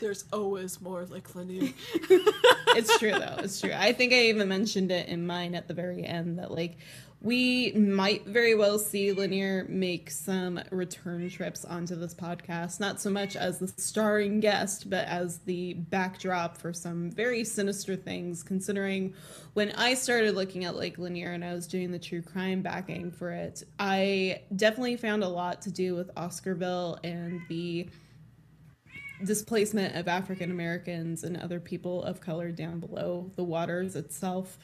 There's always more Lake Lanier. it's true though. It's true. I think I even mentioned it in mine at the very end that like we might very well see Lanier make some return trips onto this podcast, not so much as the starring guest, but as the backdrop for some very sinister things. Considering when I started looking at Lake Lanier and I was doing the true crime backing for it, I definitely found a lot to do with Oscarville and the displacement of African Americans and other people of color down below the waters itself.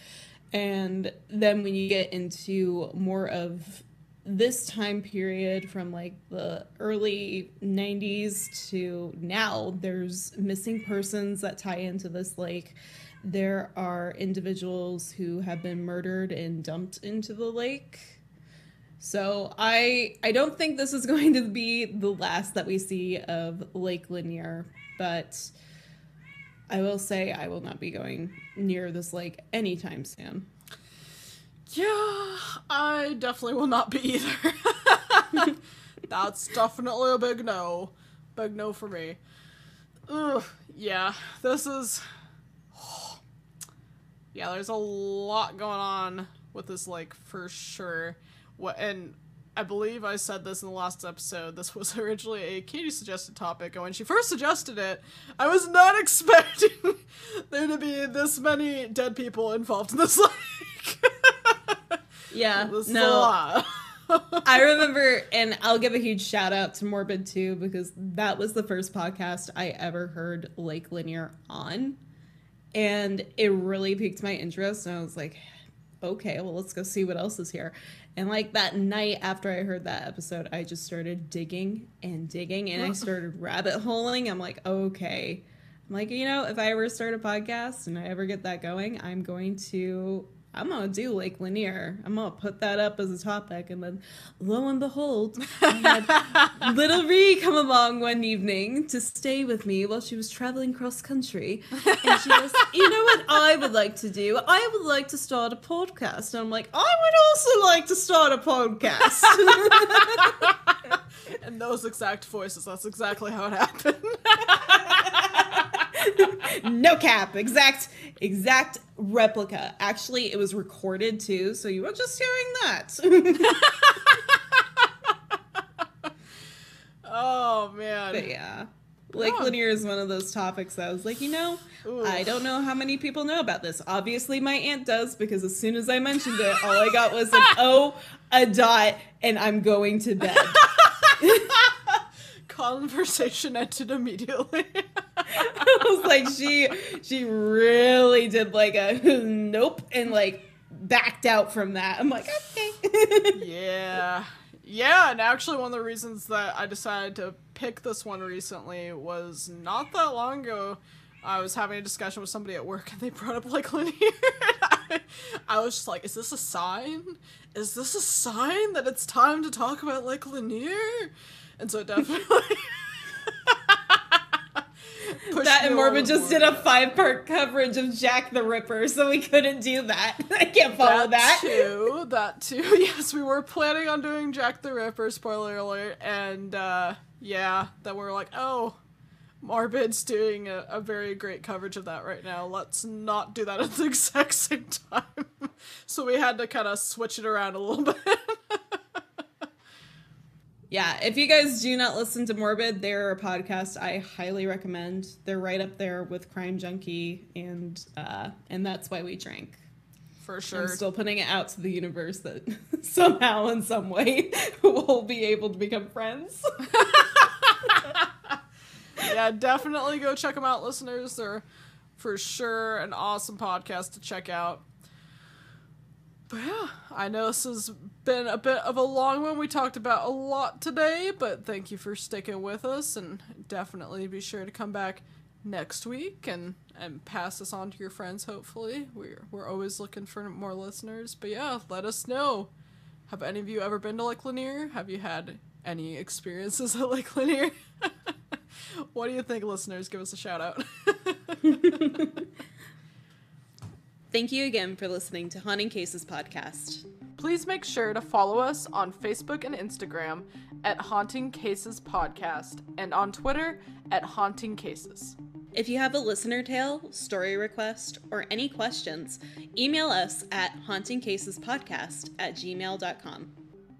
And then when you get into more of this time period from like the early 90s to now, there's missing persons that tie into this lake. There are individuals who have been murdered and dumped into the lake. So I I don't think this is going to be the last that we see of Lake Lanier, but I will say I will not be going near this lake anytime soon. Yeah, I definitely will not be either. That's definitely a big no. Big no for me. Ugh, yeah, this is. Yeah, there's a lot going on with this lake for sure. What and I believe I said this in the last episode. This was originally a Kaitie suggested topic, and when she first suggested it, I was not expecting there to be this many dead people involved in this lake. Yeah, this is a no. lot. I remember, and I'll give a huge shout out to Morbid too, because that was the first podcast I ever heard Lake Lanier on. And it really piqued my interest. And I was like, okay, well, let's go see what else is here. And like that night after I heard that episode, I just started digging and digging and I started rabbit holing. I'm like, okay. I'm like, you know, if I ever start a podcast and I ever get that going, I'm going to I'm gonna do Lake Lanier. I'm gonna put that up as a topic, and then lo and behold, I had little Ree come along one evening to stay with me while she was traveling cross country, and she goes, "You know what I would like to do? I would like to start a podcast." And I'm like, "I would also like to start a podcast." and those exact voices, that's exactly how it happened. no cap, exact, exact replica. Actually, it was recorded too, so you were just hearing that. oh man. But yeah. Lake Oh. Lanier is one of those topics that I was like, you know, I don't know how many people know about this. Obviously, my aunt does because as soon as I mentioned it, all I got was an O, a dot, and I'm going to bed. Conversation ended immediately. I was like, she she really did like a nope and like backed out from that. I'm like, okay. yeah. Yeah, and actually one of the reasons that I decided to pick this one recently was not that long ago. I was having a discussion with somebody at work and they brought up Lake Lanier. I, I was just like, is this a sign? Is this a sign that it's time to talk about Lake Lanier? And so it definitely that and Morbid just did a five part coverage of Jack the Ripper, so we couldn't do that. I can't follow that. too. That too. Yes, we were planning on doing Jack the Ripper. Spoiler alert. And uh, yeah, then we're like, oh, Morbid's doing a, a very great coverage of that right now. Let's not do that at the exact same time. so we had to kind of switch it around a little bit. Yeah, if you guys do not listen to Morbid, they're a podcast I highly recommend. They're right up there with Crime Junkie and uh and that's why we drank. For sure. I'm still putting it out to the universe that somehow in some way we'll be able to become friends. yeah, definitely go check them out, listeners. They're for sure an awesome podcast to check out. But yeah, I know this has been a bit of a long one. We talked about a lot today, but thank you for sticking with us and definitely be sure to come back next week and and pass this on to your friends hopefully. We're we're always looking for more listeners. But yeah, let us know. Have any of you ever been to Lake Lanier? Have you had any experiences at Lake Lanier? what do you think, listeners? Give us a shout out. Thank you again for listening to Haunting Cases podcast. Please make sure to follow us on Facebook and Instagram at Haunting Cases Podcast and on Twitter at Haunting Cases. If you have a listener tale, story request, or any questions, email us at hauntingcasespodcast at gmail.com.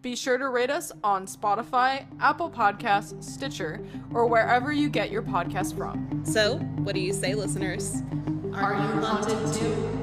Be sure to rate us on Spotify, Apple Podcasts, Stitcher, or wherever you get your podcast from. So, what do you say, listeners? Are you haunted too?